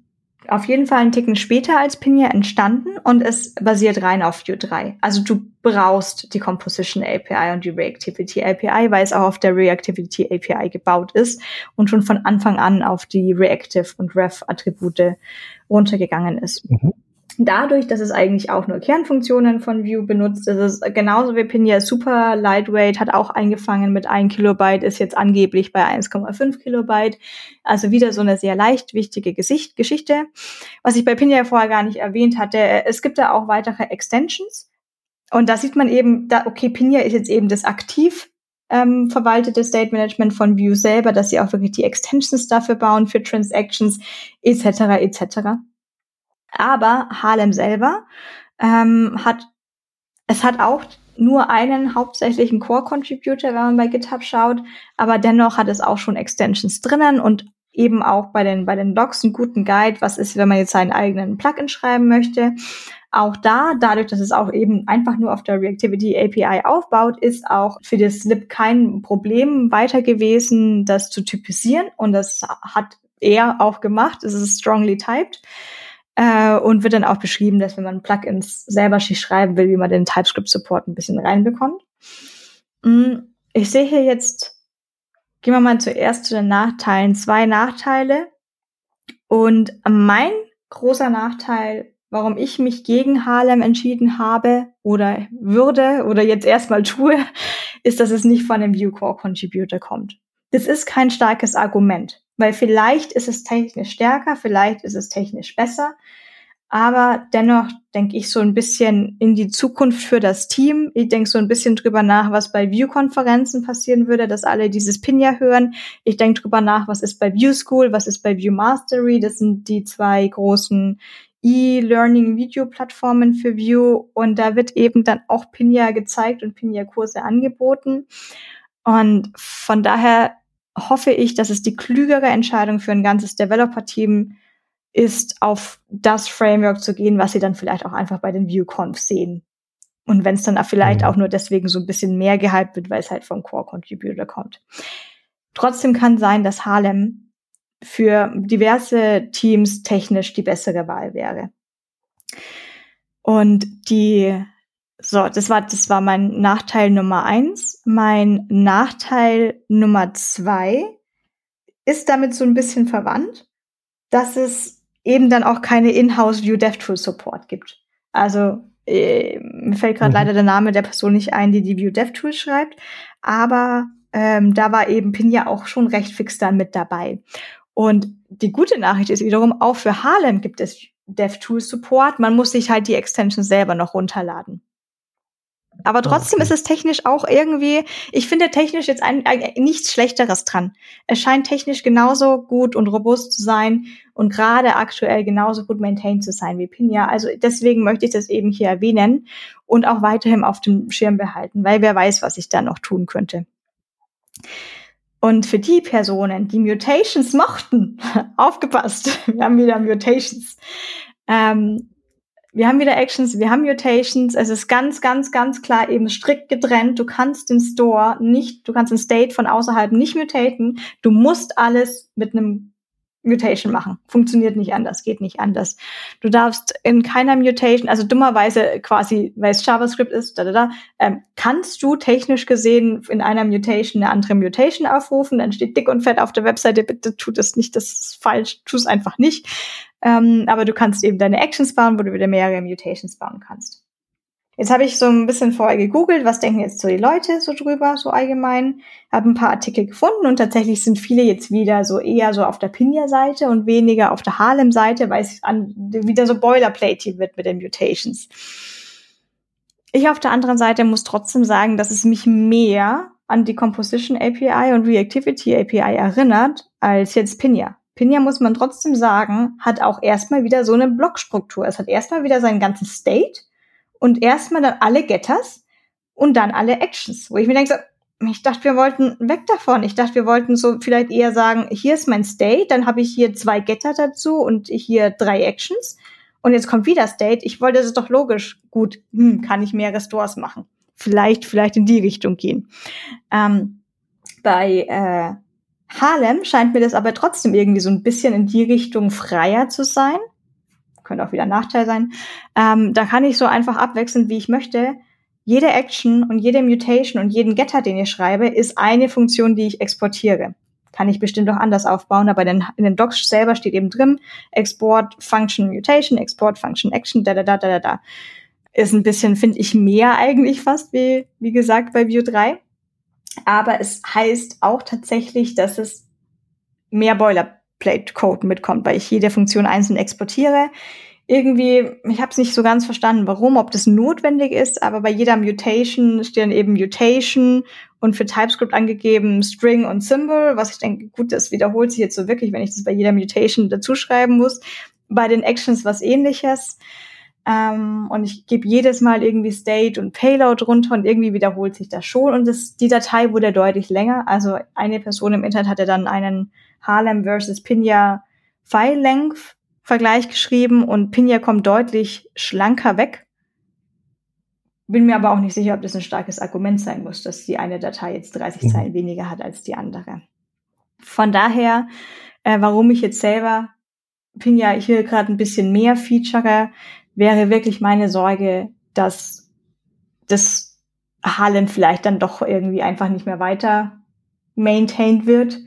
B: auf jeden Fall einen Ticken später als Pinia entstanden und es basiert rein auf Vue 3. Also du brauchst die Composition API und die Reactivity API, weil es auch auf der Reactivity API gebaut ist und schon von Anfang an auf die Reactive und Ref Attribute runtergegangen ist. Mhm. Dadurch, dass es eigentlich auch nur Kernfunktionen von Vue benutzt, ist es genauso wie Pinia super lightweight, hat auch eingefangen mit 1 Kilobyte, ist jetzt angeblich bei 1,5 Kilobyte. Also wieder so eine sehr leicht wichtige Gesicht Geschichte. Was ich bei Pinia vorher gar nicht erwähnt hatte, es gibt da auch weitere Extensions. Und da sieht man eben, da, okay, Pinia ist jetzt eben das aktiv ähm, verwaltete State Management von Vue selber, dass sie auch wirklich die Extensions dafür bauen für Transactions etc. etc. Aber Harlem selber ähm, hat, es hat auch nur einen hauptsächlichen Core-Contributor, wenn man bei GitHub schaut, aber dennoch hat es auch schon Extensions drinnen und eben auch bei den, bei den Logs einen guten Guide, was ist, wenn man jetzt seinen eigenen Plugin schreiben möchte. Auch da, dadurch, dass es auch eben einfach nur auf der Reactivity API aufbaut, ist auch für das Slip kein Problem weiter gewesen, das zu typisieren. Und das hat er auch gemacht. Es ist strongly typed. Äh, und wird dann auch beschrieben, dass wenn man Plugins selber schreiben will, wie man den TypeScript-Support ein bisschen reinbekommt. Mm, ich sehe hier jetzt, gehen wir mal zuerst zu den Nachteilen, zwei Nachteile. Und mein großer Nachteil, warum ich mich gegen Harlem entschieden habe oder würde oder jetzt erstmal tue, ist, dass es nicht von einem View Core Contributor kommt. Das ist kein starkes Argument. Weil vielleicht ist es technisch stärker, vielleicht ist es technisch besser. Aber dennoch denke ich so ein bisschen in die Zukunft für das Team. Ich denke so ein bisschen drüber nach, was bei View-Konferenzen passieren würde, dass alle dieses Pinja hören. Ich denke drüber nach, was ist bei View School, was ist bei View Mastery. Das sind die zwei großen E-Learning-Video-Plattformen für View. Und da wird eben dann auch Pinja gezeigt und Pinja-Kurse angeboten. Und von daher hoffe ich, dass es die klügere Entscheidung für ein ganzes Developer-Team ist, auf das Framework zu gehen, was sie dann vielleicht auch einfach bei den ViewConf sehen. Und wenn es dann vielleicht mhm. auch nur deswegen so ein bisschen mehr gehypt wird, weil es halt vom Core-Contributor kommt. Trotzdem kann sein, dass Harlem für diverse Teams technisch die bessere Wahl wäre. Und die so, das war, das war mein Nachteil Nummer eins. Mein Nachteil Nummer zwei ist damit so ein bisschen verwandt, dass es eben dann auch keine Inhouse View DevTool Support gibt. Also äh, mir fällt gerade mhm. leider der Name der Person nicht ein, die die View DevTools schreibt, aber ähm, da war eben Pin ja auch schon recht fix dann mit dabei. Und die gute Nachricht ist wiederum, auch für Harlem gibt es DevTools Support. Man muss sich halt die Extension selber noch runterladen. Aber trotzdem okay. ist es technisch auch irgendwie, ich finde technisch jetzt ein, ein, nichts Schlechteres dran. Es scheint technisch genauso gut und robust zu sein und gerade aktuell genauso gut maintained zu sein wie Pinja. Also deswegen möchte ich das eben hier erwähnen und auch weiterhin auf dem Schirm behalten, weil wer weiß, was ich da noch tun könnte. Und für die Personen, die Mutations mochten, aufgepasst, wir haben wieder Mutations. Ähm, wir haben wieder Actions, wir haben Mutations. Es ist ganz, ganz, ganz klar eben strikt getrennt. Du kannst den Store nicht, du kannst den State von außerhalb nicht mutaten. Du musst alles mit einem Mutation machen. Funktioniert nicht anders, geht nicht anders. Du darfst in keiner Mutation, also dummerweise quasi, weil es JavaScript ist, da, da, da, ähm, kannst du technisch gesehen in einer Mutation eine andere Mutation aufrufen, dann steht dick und fett auf der Webseite, bitte tu das nicht, das ist falsch, tu es einfach nicht. Ähm, aber du kannst eben deine Actions bauen, wo du wieder mehrere Mutations bauen kannst. Jetzt habe ich so ein bisschen vorher gegoogelt, was denken jetzt so die Leute so drüber, so allgemein. Habe ein paar Artikel gefunden und tatsächlich sind viele jetzt wieder so eher so auf der Pinja-Seite und weniger auf der Harlem-Seite, weil es an, wieder so Boilerplate wird mit den Mutations. Ich auf der anderen Seite muss trotzdem sagen, dass es mich mehr an die Composition API und Reactivity API erinnert als jetzt Pinja. Pinja muss man trotzdem sagen, hat auch erstmal wieder so eine Blockstruktur. Es hat erstmal wieder seinen ganzen State und erstmal dann alle Getters und dann alle Actions, wo ich mir denke, so, ich dachte, wir wollten weg davon. Ich dachte, wir wollten so vielleicht eher sagen, hier ist mein State, dann habe ich hier zwei Getter dazu und hier drei Actions. Und jetzt kommt wieder State. Ich wollte, das ist doch logisch. Gut, hm, kann ich mehr Restores machen. Vielleicht, vielleicht in die Richtung gehen. Ähm, bei äh, Harlem scheint mir das aber trotzdem irgendwie so ein bisschen in die Richtung freier zu sein könnte auch wieder ein Nachteil sein. Ähm, da kann ich so einfach abwechseln, wie ich möchte. Jede Action und jede Mutation und jeden Getter, den ich schreibe, ist eine Funktion, die ich exportiere. Kann ich bestimmt auch anders aufbauen, aber in, in den Docs selber steht eben drin, Export Function Mutation, Export Function Action, da, da, da, da, da. Ist ein bisschen, finde ich, mehr eigentlich fast, wie, wie gesagt, bei View 3. Aber es heißt auch tatsächlich, dass es mehr Boiler Plate-Code mitkommt, weil ich jede Funktion einzeln exportiere. Irgendwie, ich habe es nicht so ganz verstanden, warum, ob das notwendig ist, aber bei jeder Mutation stehen eben Mutation und für TypeScript angegeben String und Symbol, was ich denke, gut, das wiederholt sich jetzt so wirklich, wenn ich das bei jeder Mutation dazuschreiben muss. Bei den Actions was ähnliches. Ähm, und ich gebe jedes Mal irgendwie State und Payload runter und irgendwie wiederholt sich das schon. Und das, die Datei wurde deutlich länger. Also eine Person im Internet hatte dann einen Harlem versus Pinja File Length Vergleich geschrieben und Pinja kommt deutlich schlanker weg. Bin mir aber auch nicht sicher, ob das ein starkes Argument sein muss, dass die eine Datei jetzt 30 mhm. Zeilen weniger hat als die andere. Von daher, äh, warum ich jetzt selber Pinja hier gerade ein bisschen mehr feature, wäre wirklich meine Sorge, dass das Harlem vielleicht dann doch irgendwie einfach nicht mehr weiter maintained wird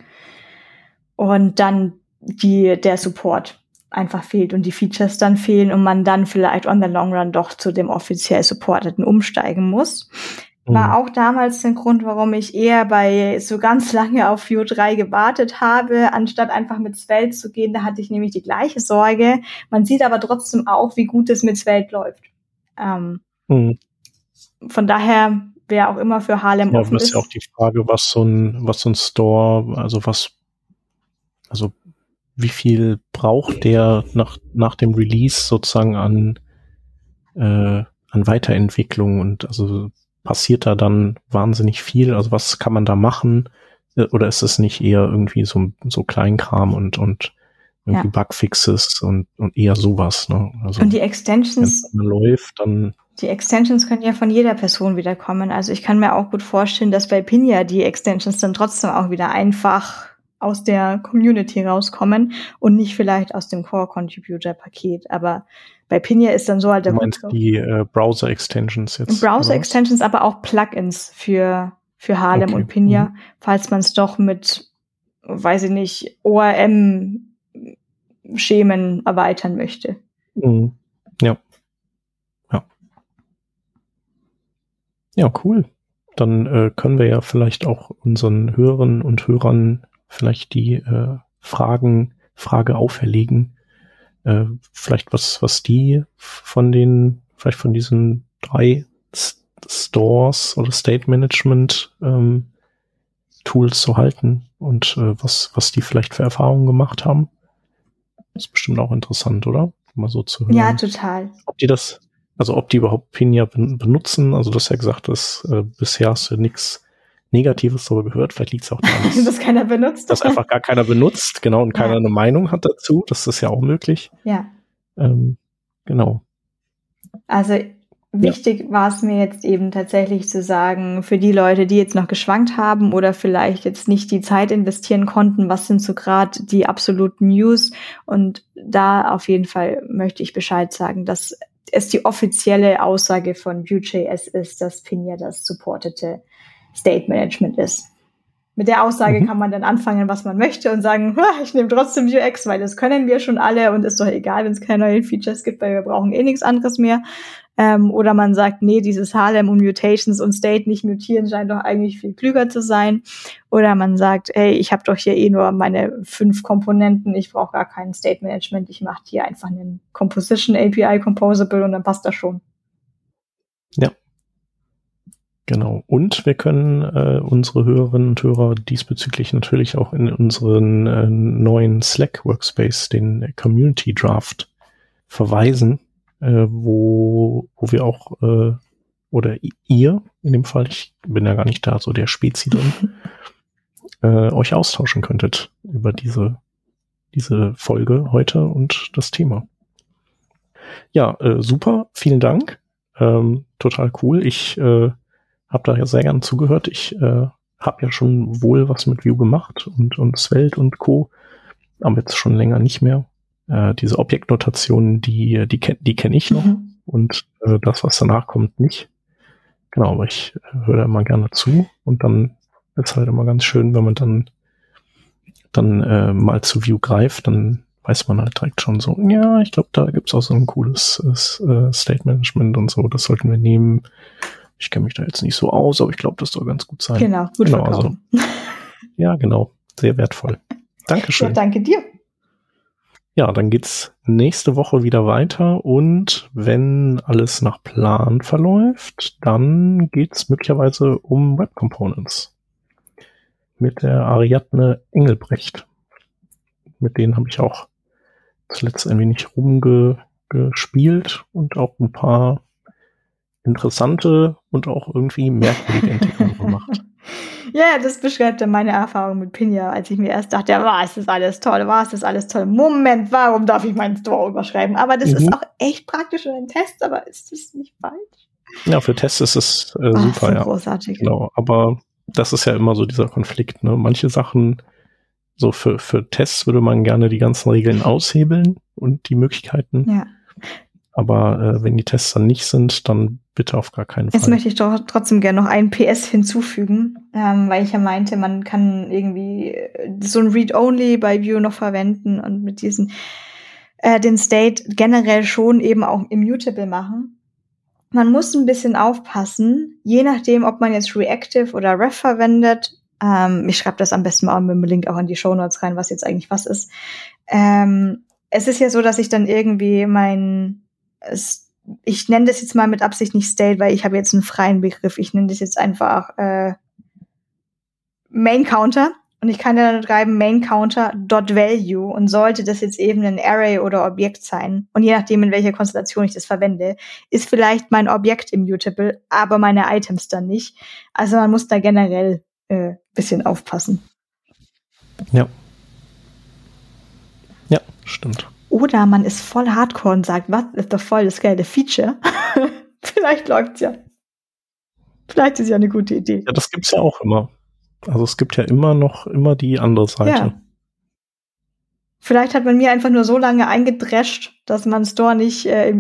B: und dann die, der Support einfach fehlt und die Features dann fehlen und man dann vielleicht on the long run doch zu dem offiziell supporteten umsteigen muss. War mhm. auch damals der Grund, warum ich eher bei so ganz lange auf Vue 3 gewartet habe, anstatt einfach mit Svelte zu gehen. Da hatte ich nämlich die gleiche Sorge. Man sieht aber trotzdem auch, wie gut es mit Svelte läuft. Ähm, mhm. Von daher, wer auch immer für Harlem
A: ja, offen ist. Ja, ist ja auch die Frage, was so ein, was so ein Store, also was also wie viel braucht der nach, nach dem Release sozusagen an, äh, an Weiterentwicklung und also passiert da dann wahnsinnig viel? Also was kann man da machen? Äh, oder ist es nicht eher irgendwie so, so Kleinkram und, und irgendwie ja. Bugfixes und, und eher sowas? Ne?
B: Also, und die Extensions.
A: Wenn läuft, dann
B: die Extensions können ja von jeder Person wieder kommen. Also ich kann mir auch gut vorstellen, dass bei Pinja die Extensions dann trotzdem auch wieder einfach aus der Community rauskommen und nicht vielleicht aus dem Core Contributor Paket. Aber bei Pinja ist dann so halt
A: der du meinst die äh, Browser Extensions jetzt.
B: Browser Extensions, aber auch Plugins für für Harlem okay. und Pinja, mhm. falls man es doch mit, weiß ich nicht, ORM Schemen erweitern möchte.
A: Mhm. Ja. Ja. Ja, cool. Dann äh, können wir ja vielleicht auch unseren Hörerinnen und Hörern vielleicht die äh, Fragen, Frage auferlegen. Äh, vielleicht was, was die von den, vielleicht von diesen drei S Stores oder State Management ähm, Tools zu halten und äh, was, was die vielleicht für Erfahrungen gemacht haben. Das ist bestimmt auch interessant, oder? Mal so zu hören.
B: Ja, total.
A: Ob die das, also ob die überhaupt Pinja benutzen, also du hast ja gesagt, dass äh, bisher hast du nichts Negatives darüber gehört. Vielleicht liegt es auch daran,
B: dass, keiner benutzt.
A: Dass einfach gar keiner benutzt, genau, und keiner ja. eine Meinung hat dazu. Das ist ja auch möglich.
B: Ja.
A: Ähm, genau.
B: Also Wichtig ja. war es mir jetzt eben tatsächlich zu sagen, für die Leute, die jetzt noch geschwankt haben oder vielleicht jetzt nicht die Zeit investieren konnten, was sind so gerade die absoluten News? Und da auf jeden Fall möchte ich Bescheid sagen, dass es die offizielle Aussage von Vue.js ist, dass Pinia das supportete State Management ist. Mit der Aussage mhm. kann man dann anfangen, was man möchte und sagen, ich nehme trotzdem UX, weil das können wir schon alle und ist doch egal, wenn es keine neuen Features gibt, weil wir brauchen eh nichts anderes mehr. Ähm, oder man sagt, nee, dieses Harlem und Mutations und State nicht mutieren scheint doch eigentlich viel klüger zu sein. Oder man sagt, hey, ich habe doch hier eh nur meine fünf Komponenten, ich brauche gar kein State Management, ich mache hier einfach einen Composition API Composable und dann passt das schon.
A: Ja. Genau. Und wir können äh, unsere Hörerinnen und Hörer diesbezüglich natürlich auch in unseren äh, neuen Slack Workspace, den Community Draft, verweisen äh, wo, wo wir auch, äh, oder ihr in dem Fall, ich bin ja gar nicht da, so der Spezi drin, äh, euch austauschen könntet über diese, diese Folge heute und das Thema. Ja, äh, super, vielen Dank. Ähm, total cool. Ich äh, habe da ja sehr gern zugehört. Ich äh, habe ja schon wohl was mit View gemacht und, und Svelte und Co. Aber jetzt schon länger nicht mehr äh, diese Objektnotationen, die, die, kenn, die kenne ich noch mhm. und äh, das, was danach kommt, nicht. Genau, aber ich äh, höre da immer gerne zu und dann ist halt immer ganz schön, wenn man dann, dann äh, mal zu View greift, dann weiß man halt direkt schon so, ja, ich glaube, da gibt's auch so ein cooles äh, State Management und so, das sollten wir nehmen. Ich kenne mich da jetzt nicht so aus, aber ich glaube, das soll ganz gut sein.
B: Genau, gut
A: genau, also, Ja, genau, sehr wertvoll. Dankeschön. Ja,
B: danke dir.
A: Ja, dann geht's nächste Woche wieder weiter und wenn alles nach Plan verläuft, dann geht's möglicherweise um Web Components mit der Ariadne Engelbrecht. Mit denen habe ich auch zuletzt ein wenig rumgespielt und auch ein paar interessante und auch irgendwie merkwürdige Entwicklungen gemacht.
B: Ja, das beschreibt dann meine Erfahrung mit Pinja, als ich mir erst dachte, ja, war es das alles toll, war es das alles toll. Moment, warum darf ich meinen Store überschreiben? Aber das mhm. ist auch echt praktisch für den Test, aber ist das nicht falsch?
A: Ja, für Tests ist es äh, Ach, super, ja.
B: Großartig.
A: Genau, aber das ist ja immer so dieser Konflikt, ne? Manche Sachen, so für, für Tests würde man gerne die ganzen Regeln aushebeln und die Möglichkeiten.
B: Ja.
A: Aber äh, wenn die Tests dann nicht sind, dann bitte auf gar keinen Fall.
B: Jetzt möchte ich doch trotzdem gerne noch ein PS hinzufügen, ähm, weil ich ja meinte, man kann irgendwie äh, so ein Read-Only bei View noch verwenden und mit diesen äh, den State generell schon eben auch immutable machen. Man muss ein bisschen aufpassen, je nachdem, ob man jetzt Reactive oder Ref verwendet. Ähm, ich schreibe das am besten mal mit dem Link auch in die Show Notes rein, was jetzt eigentlich was ist. Ähm, es ist ja so, dass ich dann irgendwie mein ich nenne das jetzt mal mit Absicht nicht State, weil ich habe jetzt einen freien Begriff. Ich nenne das jetzt einfach äh, Main Counter. Und ich kann dann schreiben Main Counter dot value und sollte das jetzt eben ein Array oder Objekt sein. Und je nachdem, in welcher Konstellation ich das verwende, ist vielleicht mein Objekt immutable, aber meine Items dann nicht. Also man muss da generell äh, bisschen aufpassen.
A: Ja. Ja, stimmt.
B: Oder man ist voll hardcore und sagt, was ist doch voll das geile Feature. Vielleicht läuft's ja. Vielleicht ist ja eine gute Idee.
A: Ja, das gibt's ja auch immer. Also es gibt ja immer noch immer die andere Seite. Ja.
B: Vielleicht hat man mir einfach nur so lange eingedrescht, dass man Store nicht äh,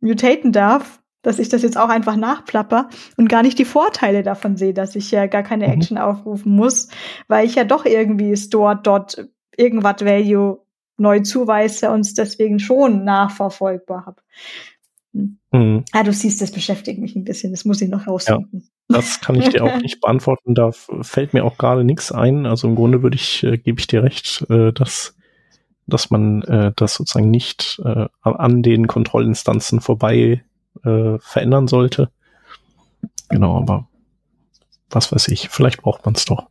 B: mutaten darf, dass ich das jetzt auch einfach nachplapper und gar nicht die Vorteile davon sehe, dass ich ja gar keine mhm. Action aufrufen muss, weil ich ja doch irgendwie Store dort irgendwas Value neu zuweise und es deswegen schon nachverfolgbar. Hm. Mhm. Ah, du siehst, das beschäftigt mich ein bisschen. Das muss ich noch rausfinden.
A: Ja, das kann ich dir auch nicht beantworten. Da fällt mir auch gerade nichts ein. Also im Grunde würde ich, äh, gebe ich dir recht, äh, dass, dass man äh, das sozusagen nicht äh, an den Kontrollinstanzen vorbei äh, verändern sollte. Genau, aber was weiß ich, vielleicht braucht man es doch.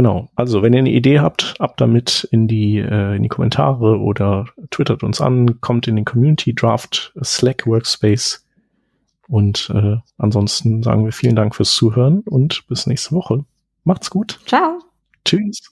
A: Genau. Also, wenn ihr eine Idee habt, ab damit in die, äh, in die Kommentare oder twittert uns an, kommt in den Community Draft Slack Workspace. Und äh, ansonsten sagen wir vielen Dank fürs Zuhören und bis nächste Woche. Macht's gut.
B: Ciao.
A: Tschüss.